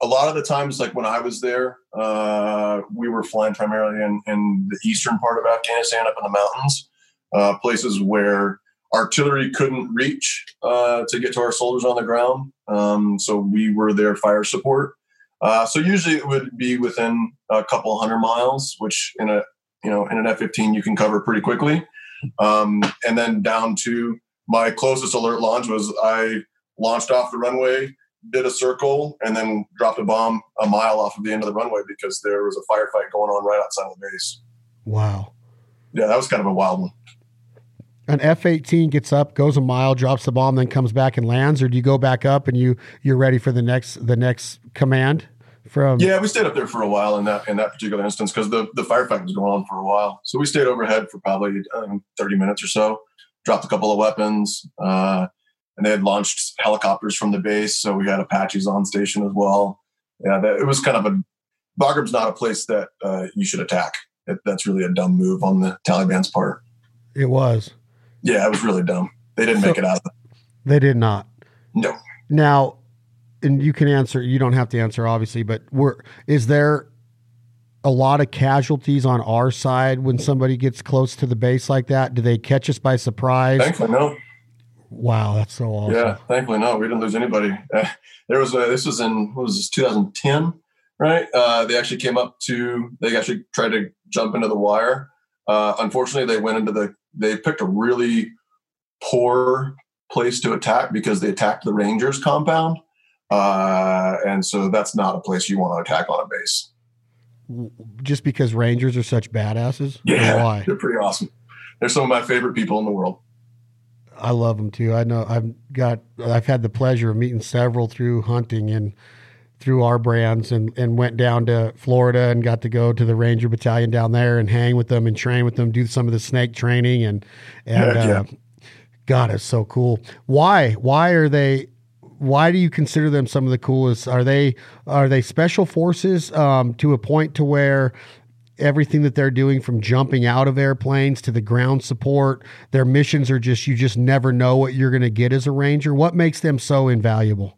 a lot of the times, like when I was there, uh, we were flying primarily in, in the eastern part of Afghanistan, up in the mountains, uh, places where artillery couldn't reach uh, to get to our soldiers on the ground. Um, so we were their fire support. Uh, so usually it would be within a couple hundred miles, which in a you know in an F-15 you can cover pretty quickly. Um, and then down to my closest alert launch was I launched off the runway, did a circle, and then dropped a bomb a mile off of the end of the runway because there was a firefight going on right outside of the base. Wow. Yeah, that was kind of a wild one an F eighteen gets up, goes a mile, drops the bomb, then comes back and lands, or do you go back up and you you're ready for the next the next command? From yeah, we stayed up there for a while in that in that particular instance because the the firefight was going on for a while. So we stayed overhead for probably um, thirty minutes or so. Dropped a couple of weapons, uh, and they had launched helicopters from the base, so we had Apaches on station as well. Yeah, that, it was kind of a Bagram's not a place that uh, you should attack. It, that's really a dumb move on the Taliban's part. It was. Yeah, it was really dumb. They didn't so, make it out. They did not. No. Now, and you can answer. You don't have to answer, obviously, but we're, is there a lot of casualties on our side when somebody gets close to the base like that? Do they catch us by surprise? Thankfully, no. Wow, that's so awesome. Yeah, thankfully, no. We didn't lose anybody. Uh, there was a, this was in what was this 2010, right? Uh, they actually came up to. They actually tried to jump into the wire. Uh, unfortunately, they went into the. They picked a really poor place to attack because they attacked the Rangers compound, uh, and so that's not a place you want to attack on a base just because Rangers are such badasses? Yeah, why? They're pretty awesome. They're some of my favorite people in the world. I love them too. I know I've got I've had the pleasure of meeting several through hunting and through our brands and, and went down to Florida and got to go to the Ranger Battalion down there and hang with them and train with them, do some of the snake training and and yeah. uh, God, it's so cool. Why? Why are they why do you consider them some of the coolest? Are they are they special forces um, to a point to where everything that they're doing from jumping out of airplanes to the ground support, their missions are just you just never know what you're going to get as a ranger. What makes them so invaluable?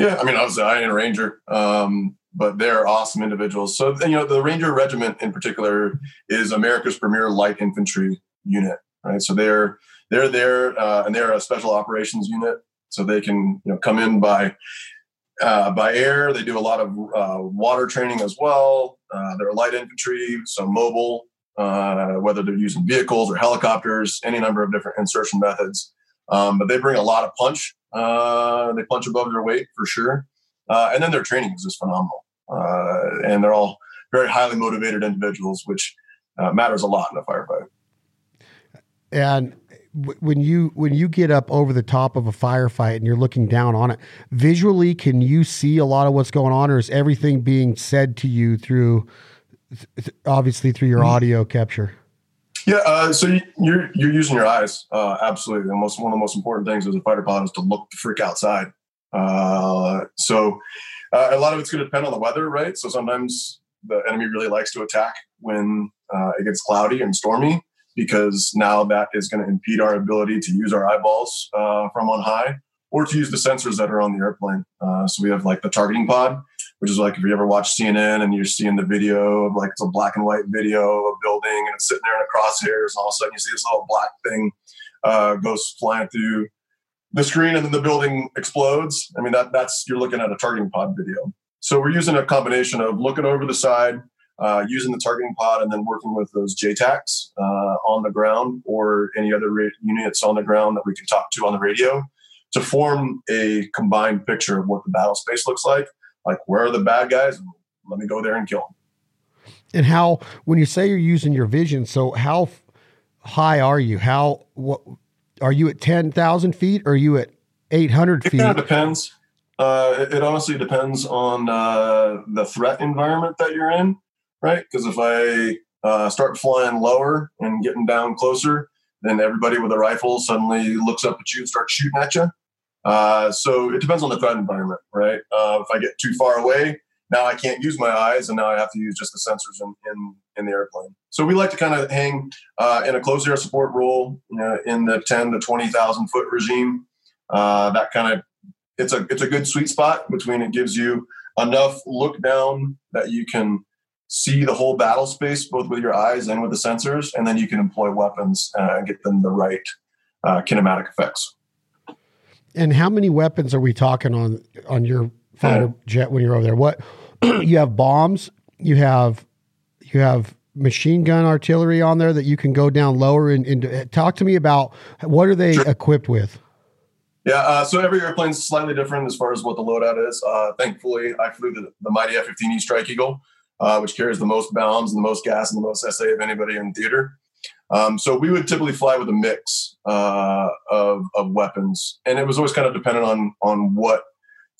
Yeah, I mean, obviously I ain't a ranger, um, but they're awesome individuals. So you know, the Ranger Regiment in particular is America's premier light infantry unit, right? So they're they're there uh, and they're a special operations unit so they can you know come in by uh, by air. They do a lot of uh, water training as well. Uh, they're light infantry, so mobile, uh, whether they're using vehicles or helicopters, any number of different insertion methods. Um, but they bring a lot of punch. Uh, they punch above their weight for sure, uh, and then their training is just phenomenal. Uh, and they're all very highly motivated individuals, which matters a lot in a firefight. And when you when you get up over the top of a firefight and you're looking down on it visually can you see a lot of what's going on or is everything being said to you through obviously through your mm-hmm. audio capture yeah uh, so you're you're using your eyes uh, absolutely. The most one of the most important things as a fighter pilot is to look the freak outside. Uh, so uh, a lot of it's going to depend on the weather right? So sometimes the enemy really likes to attack when uh, it gets cloudy and stormy because now that is going to impede our ability to use our eyeballs uh, from on high or to use the sensors that are on the airplane. So we have like the targeting pod, which is like if you ever watch CNN and you're seeing the video of like it's a black and white video of a building and it's sitting there in the crosshairs, and all of a sudden you see this little black thing uh, goes flying through the screen and then the building explodes. I mean that that's you're looking at a targeting pod video. So we're using a combination of looking over the side, uh, using the targeting pod and then working with those JTACs uh, on the ground or any other ra- units on the ground that we can talk to on the radio to form a combined picture of what the battle space looks like. Like, where are the bad guys? Let me go there and kill them. And how, when you say you're using your vision, so how high are you? How, what, are you at 10,000 feet or are you at 800 feet? It kind of depends. Uh, it, it, honestly depends on uh, the threat environment that you're in right? Because if I uh, start flying lower and getting down closer, then everybody with a rifle suddenly looks up at you and starts shooting at you. Uh, so it depends on the threat environment, right? Uh, if I get too far away, now I can't use my eyes, and now I have to use just the sensors in in, in the airplane. So we like to kind of hang uh, in a close air support role, you know, in the ten to twenty thousand foot regime. Uh, that kind of it's a it's a good sweet spot between it gives you enough look down that you can see the whole battle space both with your eyes and with the sensors, and then you can employ weapons uh, and get them the right uh, kinematic effects. And how many weapons are we talking on on your fighter yeah. jet when you're over there? What you have bombs, you have you have machine gun artillery on there that you can go down lower and, and talk to me about what are they sure. equipped with? Yeah, uh, so every airplane is slightly different as far as what the loadout is. Uh, thankfully, I flew the, the mighty F-15E Strike Eagle, uh, which carries the most bombs and the most gas and the most SA of anybody in theater. Um, so we would typically fly with a mix uh, of, of weapons, and it was always kind of dependent on on what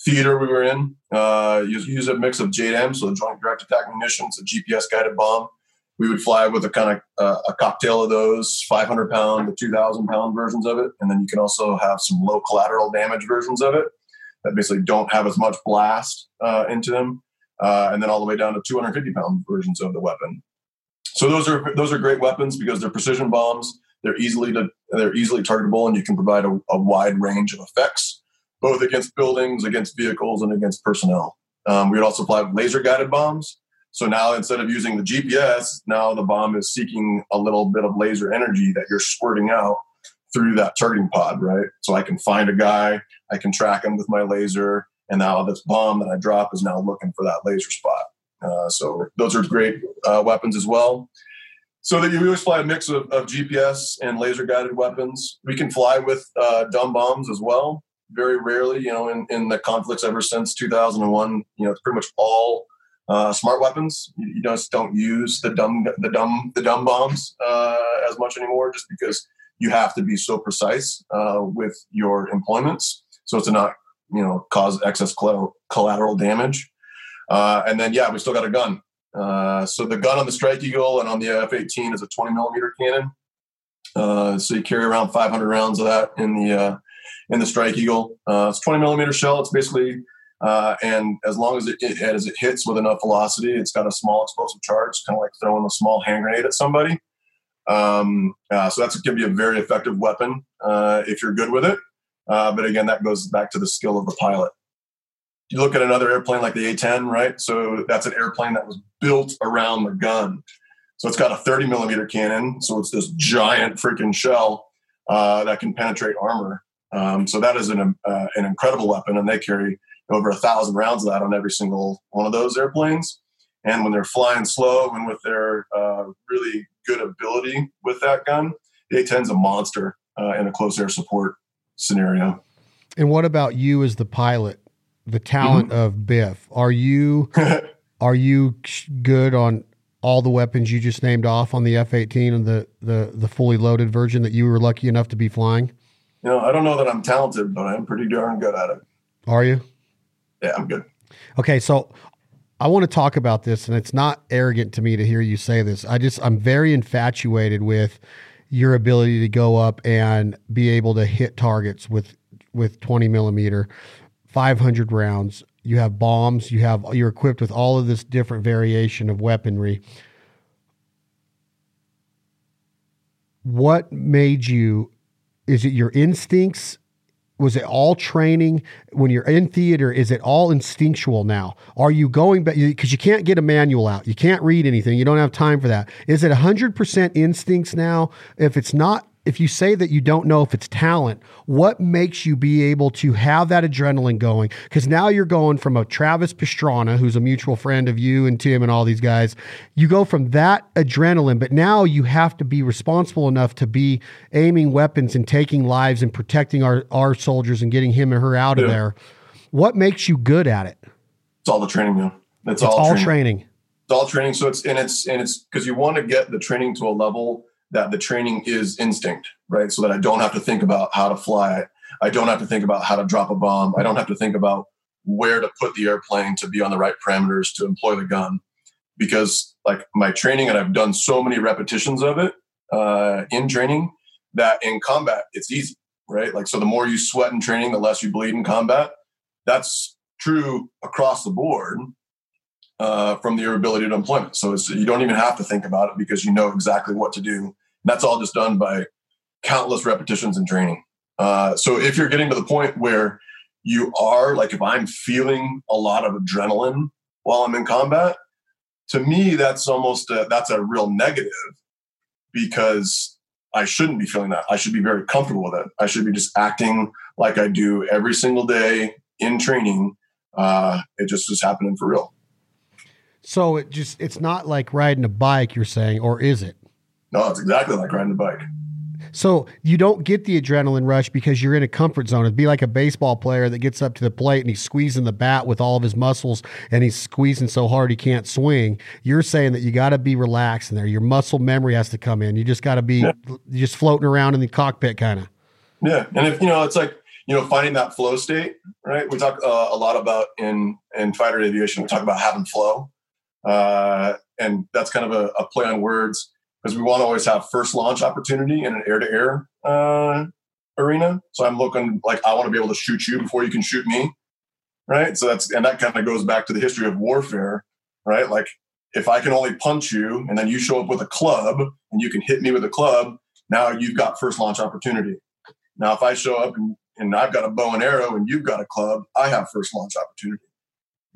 theater we were in. Uh, use, use a mix of JDAM, so the Joint Direct Attack Munitions, a GPS guided bomb. We would fly with a kind of uh, a cocktail of those 500 pound to 2,000 pound versions of it, and then you can also have some low collateral damage versions of it that basically don't have as much blast uh, into them. uh, and then all the way down to 250 pound versions of the weapon. So those are those are great weapons because they're precision bombs. They're easily to, they're easily targetable, and you can provide a, a wide range of effects, both against buildings, against vehicles, and against personnel. Um, we would also fly laser guided bombs. So now instead of using the GPS, now the bomb is seeking a little bit of laser energy that you're squirting out through that targeting pod, right? So I can find a guy, I can track him with my laser, and now this bomb that I drop is now looking for that laser spot. Uh, so those are great uh, weapons as well. So that you always fly a mix of, of GPS and laser guided weapons. We can fly with uh, dumb bombs as well. Very rarely, you know, in, in the conflicts ever since 2001, you know, it's pretty much all uh, smart weapons. You, you, just don't use the dumb, the dumb, the dumb bombs uh, as much anymore, just because you have to be so precise uh, with your employments, so as to not, you know, cause excess collateral damage. Uh, and then, yeah, we still got a gun. Uh, so the gun on the Strike Eagle and on the F-18 is a 20 millimeter cannon. Uh, so you carry around 500 rounds of that in the uh, in the Strike Eagle. Uh, it's 20 millimeter shell. It's basically uh, and as long as it, it, as it hits with enough velocity, it's got a small explosive charge, kind of like throwing a small hand grenade at somebody. Um, so that's going to be a very effective weapon if you're good with it. But again, that goes back to the skill of the pilot. You look at another airplane like the A-10, right? So that's an airplane that was built around the gun. So it's got a 30 millimeter cannon. So it's this giant freaking shell uh, that can penetrate armor. Um, so that is an uh, an incredible weapon, and they carry over a thousand rounds of that on every single one of those airplanes. And when they're flying slow and with their uh, really good ability with that gun, the A-10 is a monster uh, in a close air support scenario. And what about you as the pilot, the talent mm-hmm. of Biff? Are you are you good on all the weapons you just named off on the F-18 and the the the fully loaded version that you were lucky enough to be flying? You know, I don't know that I'm talented, but I'm pretty darn good at it. Are you? yeah, I'm good. Okay, so I want to talk about this, and it's not arrogant to me to hear you say this. I just I'm very infatuated with your ability to go up and be able to hit targets with with 20 millimeter, 500 rounds. You have bombs. You have you're equipped with all of this different variation of weaponry. What made you? Is it your instincts? was it all training when you're in theater is it all instinctual now are you going back because you can't get a manual out you can't read anything you don't have time for that is it 100% instincts now if it's not if you say that you don't know if it's talent, what makes you be able to have that adrenaline going? Because now you're going from a Travis Pastrana, who's a mutual friend of you and Tim and all these guys. You go from that adrenaline, but now you have to be responsible enough to be aiming weapons and taking lives and protecting our, our soldiers and getting him and her out yeah. of there. What makes you good at it? It's all the training, man. It's, it's all, all training. training. It's all training. So it's and it's and it's because you want to get the training to a level that the training is instinct, right? So that I don't have to think about how to fly it. I don't have to think about how to drop a bomb. I don't have to think about where to put the airplane to be on the right parameters to employ the gun. Because like my training, and I've done so many repetitions of it uh, in training that in combat it's easy, right? Like so, the more you sweat in training, the less you bleed in combat. That's true across the board uh, from your ability to employment. So you don't even have to think about it because you know exactly what to do. And that's all just done by countless repetitions and training. Uh, so if you're getting to the point where you are like, if I'm feeling a lot of adrenaline while I'm in combat, to me that's almost a, that's a real negative because I shouldn't be feeling that. I should be very comfortable with it. I should be just acting like I do every single day in training. Uh, it just is happening for real. So it just it's not like riding a bike, you're saying, or is it? No, it's exactly like riding a bike. So you don't get the adrenaline rush because you're in a comfort zone. It'd be like a baseball player that gets up to the plate and he's squeezing the bat with all of his muscles and he's squeezing so hard he can't swing. You're saying that you got to be relaxed in there. Your muscle memory has to come in. You just got to be yeah. just floating around in the cockpit, kind of. Yeah, and if you know, it's like you know, finding that flow state. Right, we talk uh, a lot about in in fighter aviation. We talk about having flow uh, and that's kind of a, a play on words because we want to always have first launch opportunity in an air to air arena. So I'm looking like I want to be able to shoot you before you can shoot me. right? So that's and that kind of goes back to the history of warfare, right? Like if I can only punch you and then you show up with a club and you can hit me with a club, now you've got first launch opportunity. Now if I show up and, and I've got a bow and arrow and you've got a club, I have first launch opportunity.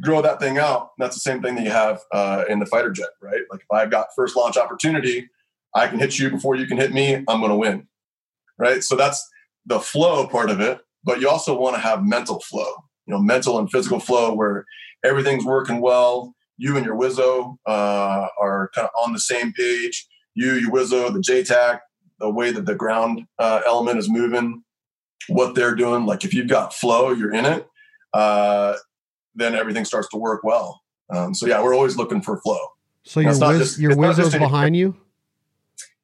Grow that thing out. That's the same thing that you have uh, in the fighter jet, right? Like if I've got first launch opportunity, I can hit you before you can hit me. I'm going to win, right? So that's the flow part of it. But you also want to have mental flow, you know, mental and physical flow where everything's working well you and your Wizzo uh, are kind of on the same page. You, your Wizzo, the JTAC, the way that the ground uh, element is moving, what they're doing. Like if you've got flow, you're in it, uh, then everything starts to work well. Um, so yeah, we're always looking for flow. So your, wiz- just, your Wizzo's behind you?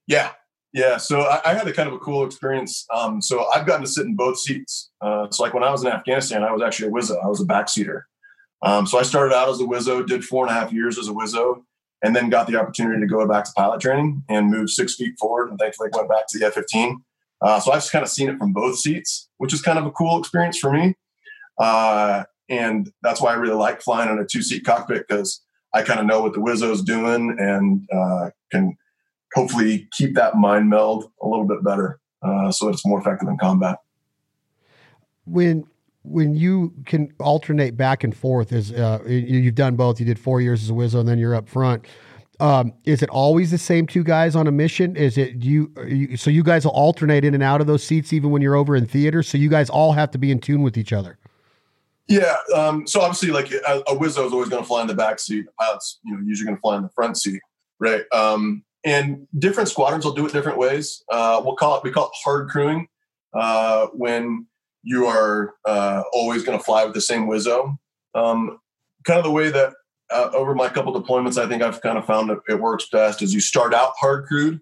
Yeah. Yeah. So I, I, had a kind of a cool experience. Um, so I've gotten to sit in both seats. Uh, so like when I was in Afghanistan, I was actually a Wizzo. I was a backseater. Um, so I started out as a Wizzo, did four and a half years as a Wizzo, and then got the opportunity to go back to pilot training and move six feet forward. And thankfully, went back to the F 15. Uh, so I've just kind of seen it from both seats, which is kind of a cool experience for me. Uh, and that's why I really like flying in a two seat cockpit because I kind of know what the Wizzo's doing and uh, can hopefully keep that mind meld a little bit better uh, so that it's more effective in combat. When when you can alternate back and forth as uh, you've done both. You did four years as a wizzo and then you're up front. Um, is it always the same two guys on a mission? Is it you, you, so you guys will alternate in and out of those seats even when you're over in theater? So you guys all have to be in tune with each other yeah um, so obviously like a, a wizzo is always going to fly in the back seat the pilot's you know usually going to fly in the front seat right um, and different squadrons will do it different ways uh, we'll call it we call it hard crewing uh, when you are uh, always going to fly with the same Wizzo. Um, kind of the way that uh, over my couple deployments, I think I've kind of found that it works best is you start out hard crewed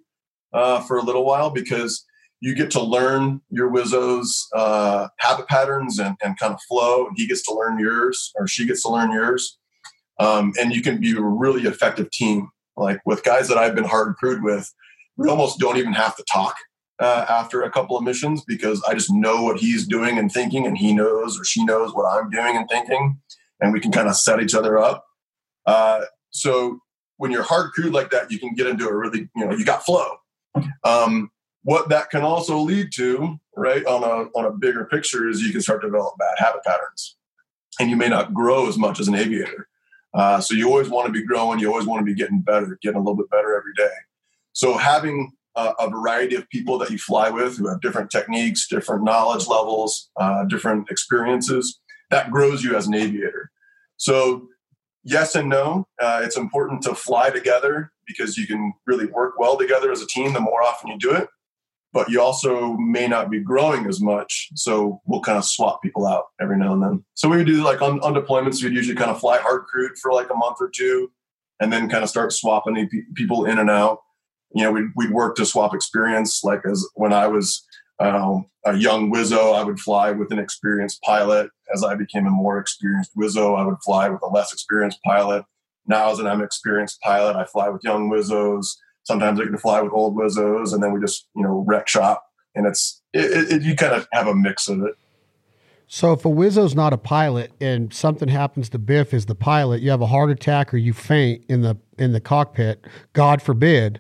uh, for a little while because you get to learn your Wizzo's uh, habit patterns and, and kind of flow, and he gets to learn yours or she gets to learn yours. Um, and you can be a really effective team. Like with guys that I've been hard crewed with, we almost don't even have to talk uh, after a couple of missions because I just know what he's doing and thinking, and he knows or she knows what I'm doing and thinking, and we can kind of set each other up. Uh, so when you're hard crewed like that, you can get into a really, you know, you got flow. Um, what that can also lead to, right, on a on a bigger picture, is you can start to develop bad habit patterns, and you may not grow as much as an aviator. Uh, so you always want to be growing. You always want to be getting better, getting a little bit better every day. So having a, variety of people that you fly with who have different techniques, different knowledge levels, uh, different experiences. That grows you as an aviator. So, yes and no. Uh, it's important to fly together because you can really work well together as a team the more often you do it. But you also may not be growing as much. So, we'll kind of swap people out every now and then. So, we would do like on, on deployments, we'd usually kind of fly hard crewed for like a month or two and then kind of start swapping people in and out you know, we'd, we'd work to swap experience. Like as when I was um, a young Wizzo, I would fly with an experienced pilot. As I became a more experienced Wizzo, I would fly with a less experienced pilot. Now, as an I'm experienced pilot, I fly with young Wizzos. Sometimes I get to fly with old Wizzos, and then we just you know wreck shop. And it's it, it, you kind of have a mix of it. So if a Wizzo's not a pilot and something happens to Biff as the pilot, you have a heart attack or you faint in the in the cockpit, God forbid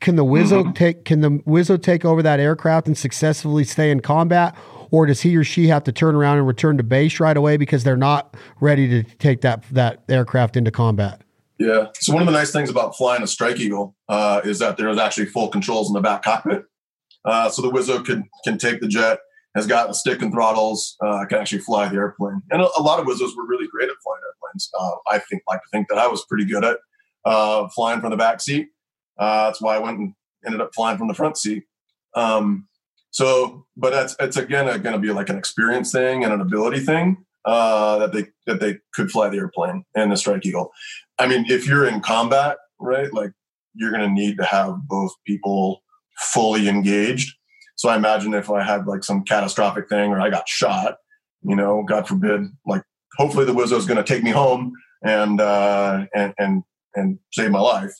can the Wizzo mm-hmm. take can the Wizzo take over that aircraft and successfully stay in combat, or does he or she have to turn around and return to base right away because they're not ready to take that that aircraft into combat? Yeah. So one of the nice things about flying a Strike Eagle uh, is that there's actually full controls in the back cockpit. Uh, so the Wizzo can can take the jet, has got a stick and throttles, uh, can actually fly the airplane. And a, a, lot of Wizzos were really great at flying airplanes. Uh, I think like to think that I was pretty good at uh, flying from the back seat. Uh, that's why I went and ended up flying from the front seat. Um, so, but that's it's again going to be like an experience thing and an ability thing uh, that they that they could fly the airplane and the Strike Eagle. I mean, if you're in combat, right, like you're going to need to have both people fully engaged. So I imagine if I had like some catastrophic thing or I got shot, you know, God forbid, like hopefully the Wizzo is going to take me home and uh, and and and save my life.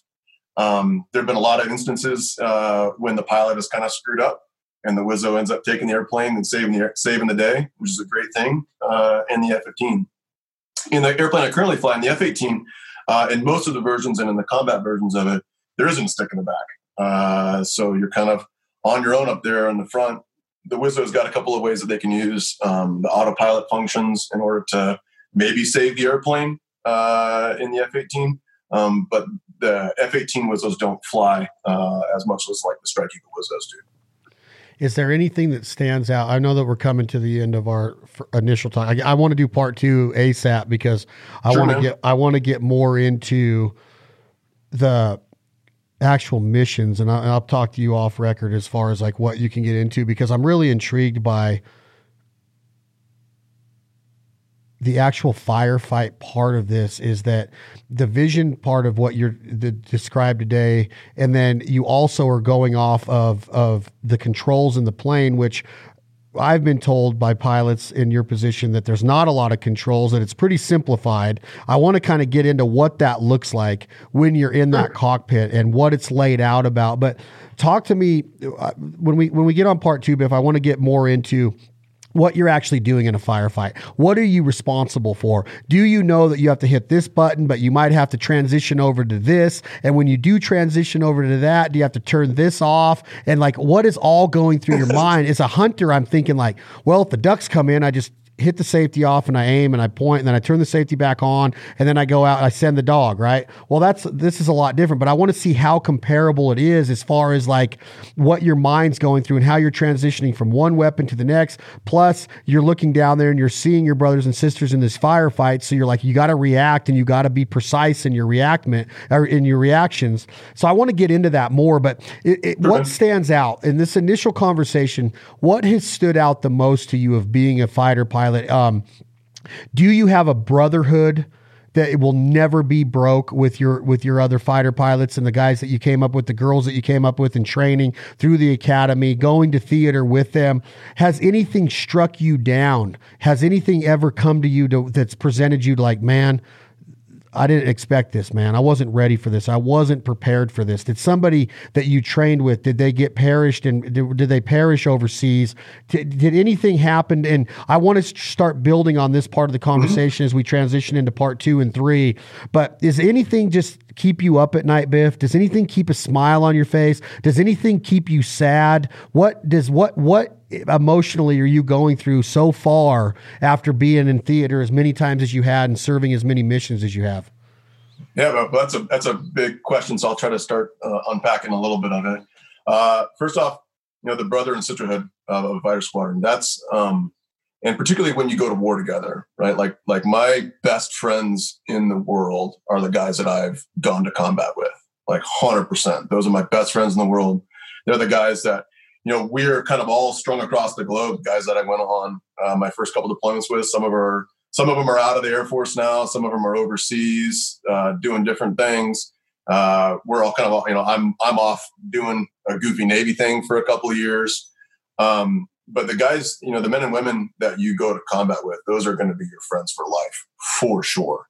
Um, there have been a lot of instances uh, when the pilot is kind of screwed up and the Wizzo ends up taking the airplane and saving the saving the day, which is a great thing uh, in the F-15. in the airplane I currently fly in the F 18, uh, in most of the versions and in the combat versions of it, there isn't a stick in the back. Uh, so you're kind of on your own up there in the front. The Wizzo's got a couple of ways that they can use um, the autopilot functions in order to maybe save the airplane uh, in the F 18. Um, but the F 18 Wizzos don't fly uh, as much as like the Strike Eagle Wizzos do. Is there anything that stands out? I know that we're coming to the end of our initial talk. I, I want to do part two ASAP because I sure, want to get I want to get more into the actual missions, and, I, will talk to you off record as far as like what you can get into because I'm really intrigued by the actual firefight part of this is that the vision part of what you're described today, and then you also are going off of of the controls in the plane, which I've been told by pilots in your position that there's not a lot of controls, that it's pretty simplified. I want to kind of get into what that looks like when you're in that cockpit and what it's laid out about. But talk to me uh, when we when we get on part two, Biff. I want to get more into what you're actually doing in a firefight. What are you responsible for? Do you know that you have to hit this button, but you might have to transition over to this? And when you do transition over to that, do you have to turn this off? And like, what is all going through your mind? As a hunter, I'm thinking like, well, if the ducks come in, I just hit the safety off and I aim and I point and then I turn the safety back on and then I go out and I send the dog, right? Well, that's this is a lot different, but I want to see how comparable it is as far as like what your mind's going through and how you're transitioning from one weapon to the next. Plus, you're looking down there and you're seeing your brothers and sisters in this firefight, so you're like you got to react and you got to be precise in your reactment or in your reactions. So I want to get into that more, but it, it, what stands out in this initial conversation? What has stood out the most to you of being a fighter pilot? Pilot. Um, do you have a brotherhood that it will never be broke with your with your other fighter pilots and the guys that you came up with, the girls that you came up with in training through the academy, going to theater with them? Has anything struck you down? Has anything ever come to you to, that's presented you like, man? I didn't expect this, man. I wasn't ready for this. I wasn't prepared for this. Did somebody that you trained with, did they get perished and did, did they perish overseas? Did, did, anything happen? And I want to start building on this part of the mm-hmm. conversation mm-hmm. as we transition into part two and three. But is anything just keep you up at night, Biff? Does anything keep a smile on your face? Does anything keep you sad? What does what what emotionally are you going through so far after being in theater as many times as you had and serving as many missions as you have? Yeah, but that's a that's a big question. So I'll try to start uh, unpacking a little bit of it. Uh, first off, you know the brother and sisterhood of a fighter squadron. That's um, and particularly when you go to war together, right? Like like my best friends in the world are the guys that I've gone to combat with, like hundred percent. Those are my best friends in the world. They're the guys that you know, we're kind of all strung across the globe. Guys that I went on uh, my first couple deployments with. Some of our, some of them are out of the Air Force now. Some of them are overseas uh, doing different things. Uh, we're all kind of you know I'm I'm off doing a goofy Navy thing for a couple of years. Um, but the guys, you know, the men and women that you go to combat with, those are going to be your friends for life, for sure.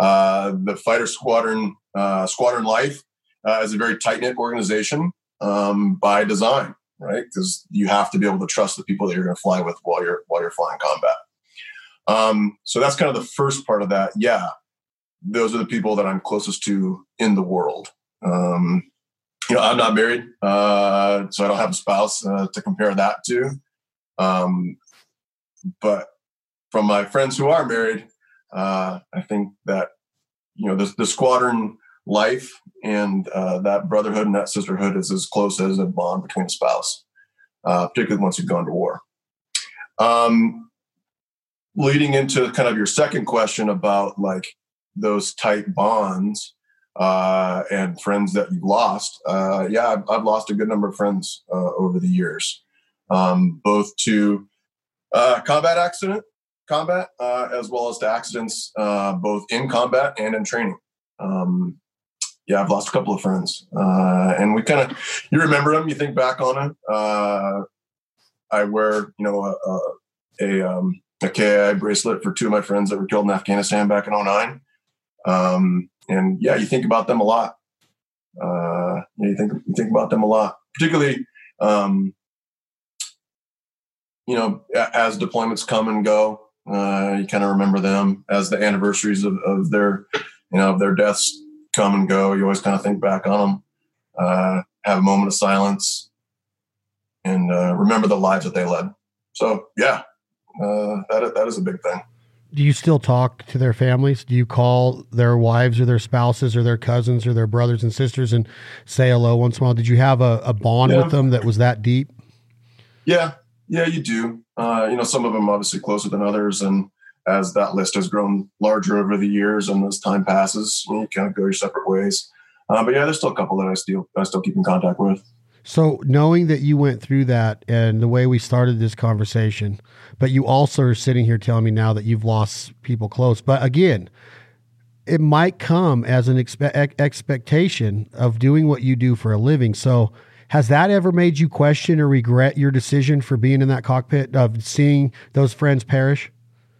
Uh, the fighter squadron, uh, squadron life, uh, is a very tight knit organization um, by design right? Because you have to be able to trust the people that you're going to fly with while you're while you're flying combat. Um, so that's kind of the first part of that. Yeah, those are the people that I'm closest to in the world. Um, you know, I'm not married, uh, so I don't have a spouse uh, to compare that to. Um, but from my friends who are married, uh, I think that you know the, the squadron life and uh, that brotherhood and that sisterhood is as close as a bond between a spouse, uh, particularly once you've gone to war. Um, leading into kind of your second question about like those tight bonds uh, and friends that you've lost. Uh, yeah, I've, I've, lost a good number of friends uh, over the years, um, both to uh, combat accident, combat, as well as to accidents, both in combat and in training. Um, yeah, I've lost a couple of friends, uh, and we kind of you remember them, you think back on it. Uh, I wear you know a a, a, um, a KI bracelet for two of my friends that were killed in Afghanistan back in 09. Um, and yeah, you think about them a lot. Uh, you think you think about them a lot, particularly um, you know as deployments come and go. Uh, you kind of remember them as the anniversaries of, of their, you know, of their deaths come and go. You always kind of think back on them, uh, have a moment of silence, and uh, remember the lives that they led. So yeah, uh, that that is a big thing. Do you still talk to their families? Do you call their wives or their spouses or their cousins or their brothers and sisters and say hello once in a while? Did you have a, a bond yeah. with them that was that deep? Yeah, yeah, you do. Uh, you know, some of them obviously closer than others, and as that list has grown larger over the years and as time passes, you, kind of go your separate ways. Uh, but yeah, there's still a couple that I still I still keep in contact with. So knowing that you went through that and the way we started this conversation, but you also are sitting here telling me now that you've lost people close. But again, it might come as an expe- expectation of doing what you do for a living. So has that ever made you question or regret your decision for being in that cockpit of seeing those friends perish?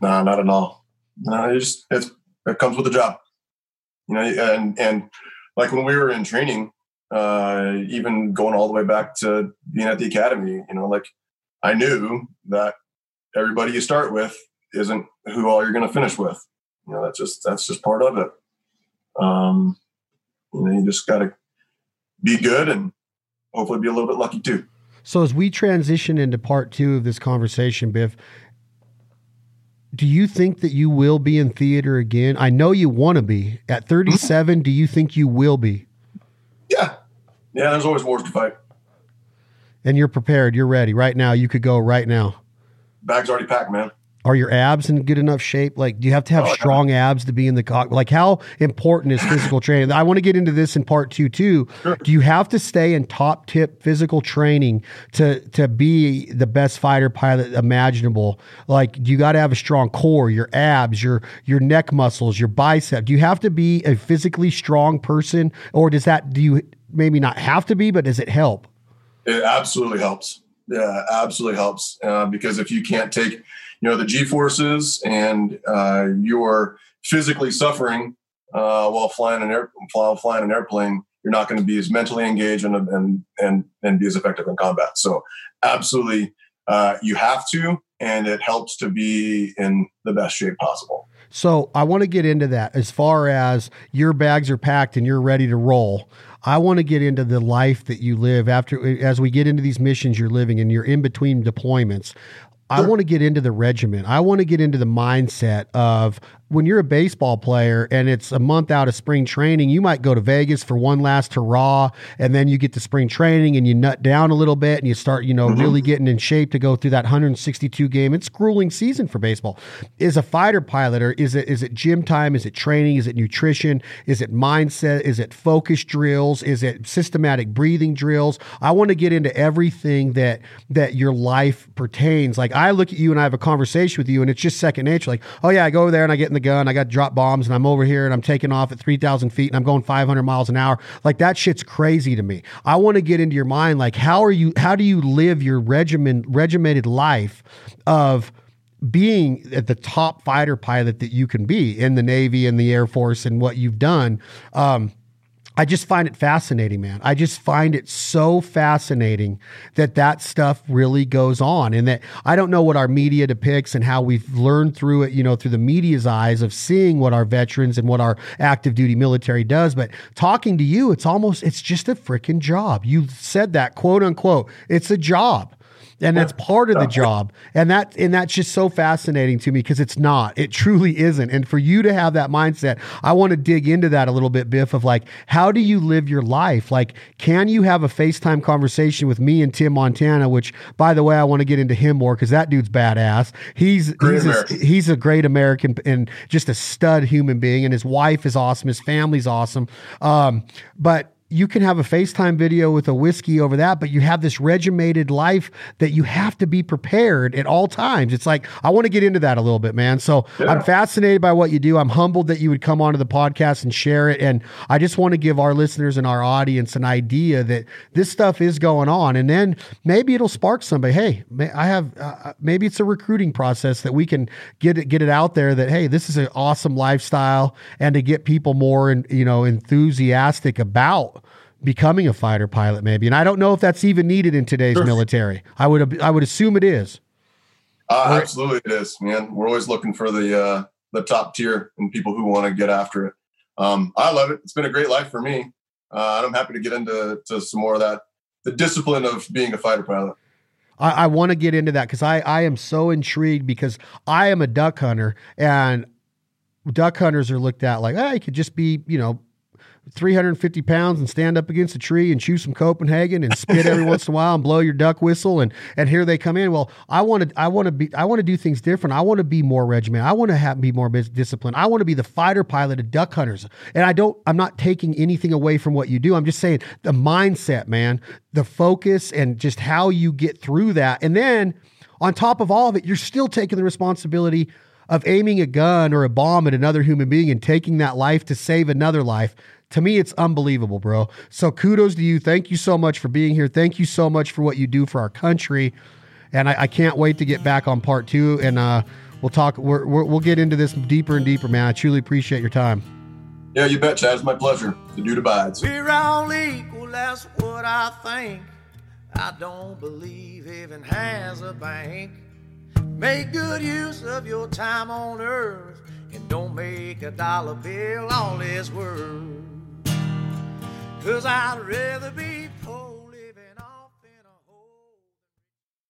No, not at all. No, it just it's, it comes with the job. You know, and and like when we were in training, uh, even going all the way back to being at the academy, you know, like I knew that everybody you start with isn't who all you're going to finish with. You know, that's just that's just part of it. Um, you know, you just got to be good and hopefully be a little bit lucky too. So as we transition into part two of this conversation, Biff, do you think that you will be in theater again? I know you want to be. At 37, mm-hmm. do you think you will be? Yeah. Yeah, there's always wars to fight. And you're prepared. You're ready. Right now, you could go right now. Bag's already packed, man are your abs in good enough shape? Like, do you have to have oh, strong abs to be in the cock? Like, how important is physical training? I want to get into this in part two too. Sure. Do you have to stay in top tip physical training to to be the best fighter pilot imaginable? Like, do you got to have a strong core, your abs, your your neck muscles, your bicep? Do you have to be a physically strong person, or does that do you maybe not have to be, but does it help? It absolutely helps. Yeah, absolutely helps uh, because if you can't take you know the g forces and uh, you're physically suffering uh, while flying an air while flying an airplane you're not going to be as mentally engaged and and and and be as effective in combat. So absolutely uh, you have to and it helps to be in the best shape possible. So i want to get into that. As far as your bags are packed and you're ready to roll I want to get into the life that you live after as we get into these missions you're living and you're in between deployments. I want to get into the regimen. I want to get into the mindset of when you're a baseball player and it's a month out of spring training, you might go to Vegas for one last hurrah, and then you get to spring training and you nut down a little bit and you start, you know, mm-hmm. really getting in shape to go through that 162 game. It's grueling season for baseball. Is a fighter pilot or is it is it gym time? Is it training? Is it nutrition? Is it mindset? Is it focus drills? Is it systematic breathing drills? I want to get into everything that that your life pertains. Like I look at you and I have a conversation with you, and it's just second nature. Like, oh yeah, I go over there and I get in the gun. I got drop bombs and I'm over here and I'm taking off at 3,000 feet and I'm going 500 miles an hour. Like that shit's crazy to me. I want to get into your mind. Like, how are you, how do you live your regimen, regimented life of, being at the top fighter pilot that you can be in the Navy and the Air Force and what you've done. Um, I just find it fascinating, man. I just find it so fascinating that that stuff really goes on and that I don't know what our media depicts and how we've learned through it, you know, through the media's eyes of seeing what our veterans and what our active duty military does. But talking to you, it's almost, it's just a freaking job. You said that quote unquote. It's a job and that's part of the job. And that and that's just so fascinating to me because it's not. It truly isn't. And for you to have that mindset i want to dig into that a little bit biff of like how do you live your life? Like can you have a facetime conversation with me and tim montana which by the way i want to get into him more because that dude's badass. He's he's a, he's a great american and just a stud human being and his wife is awesome. His family's awesome. Um, but you can have a FaceTime video with a whiskey over that, but you have this regimented life that you have to be prepared at all times. It's like, I want to get into that a little bit, man. So yeah. I'm fascinated by what you do. I'm humbled that you would come onto the podcast and share it. And I just want to give our listeners and our audience an idea that this stuff is going on. And then maybe it'll spark somebody. Hey, I have, uh, uh, maybe it's a recruiting process that we can get it, get it out there that, hey, this is an awesome lifestyle and to get people more, and you know, enthusiastic about becoming a fighter pilot maybe and i don't know if that's even needed in today's military i would i would assume it is Uh, absolutely, it is, man. We're always looking for the uh, the top tier and people who want to get after it. Um, I love it. It's been a great life for me, uh, and I'm happy to get into to some more of that, the discipline of being a fighter pilot. I, I want to get into that because I, I am so intrigued because I am a duck hunter and duck hunters are looked at like, hey, you could just be, you know, 350 pounds and stand up against a tree and chew some Copenhagen and spit every once in a while and blow your duck whistle and and here they come in. Well, I want to I want to be I want to do things different. I want to be more regimented. I want to have be more disciplined. I want to be the fighter pilot of duck hunters. And I don't I'm not taking anything away from what you do. I'm just saying the mindset, man, the focus and just how you get through that. And then on top of all of it, you're still taking the responsibility of aiming a gun or a bomb at another human being and taking that life to save another life to me, it's unbelievable, bro. So kudos to you. Thank you so much for being here. Thank you so much for what you do for our country. And I, I can't wait to get back on part two. And uh, we'll talk. we will get into this deeper and deeper, man. I truly appreciate your time. Yeah, you bet, Chad. It's my pleasure. The dude abides. We're all equal. That's what I think. I don't believe heaven has a bank. Make good use of your time on earth and don't make a dollar bill all it's worth. Cause I'd rather be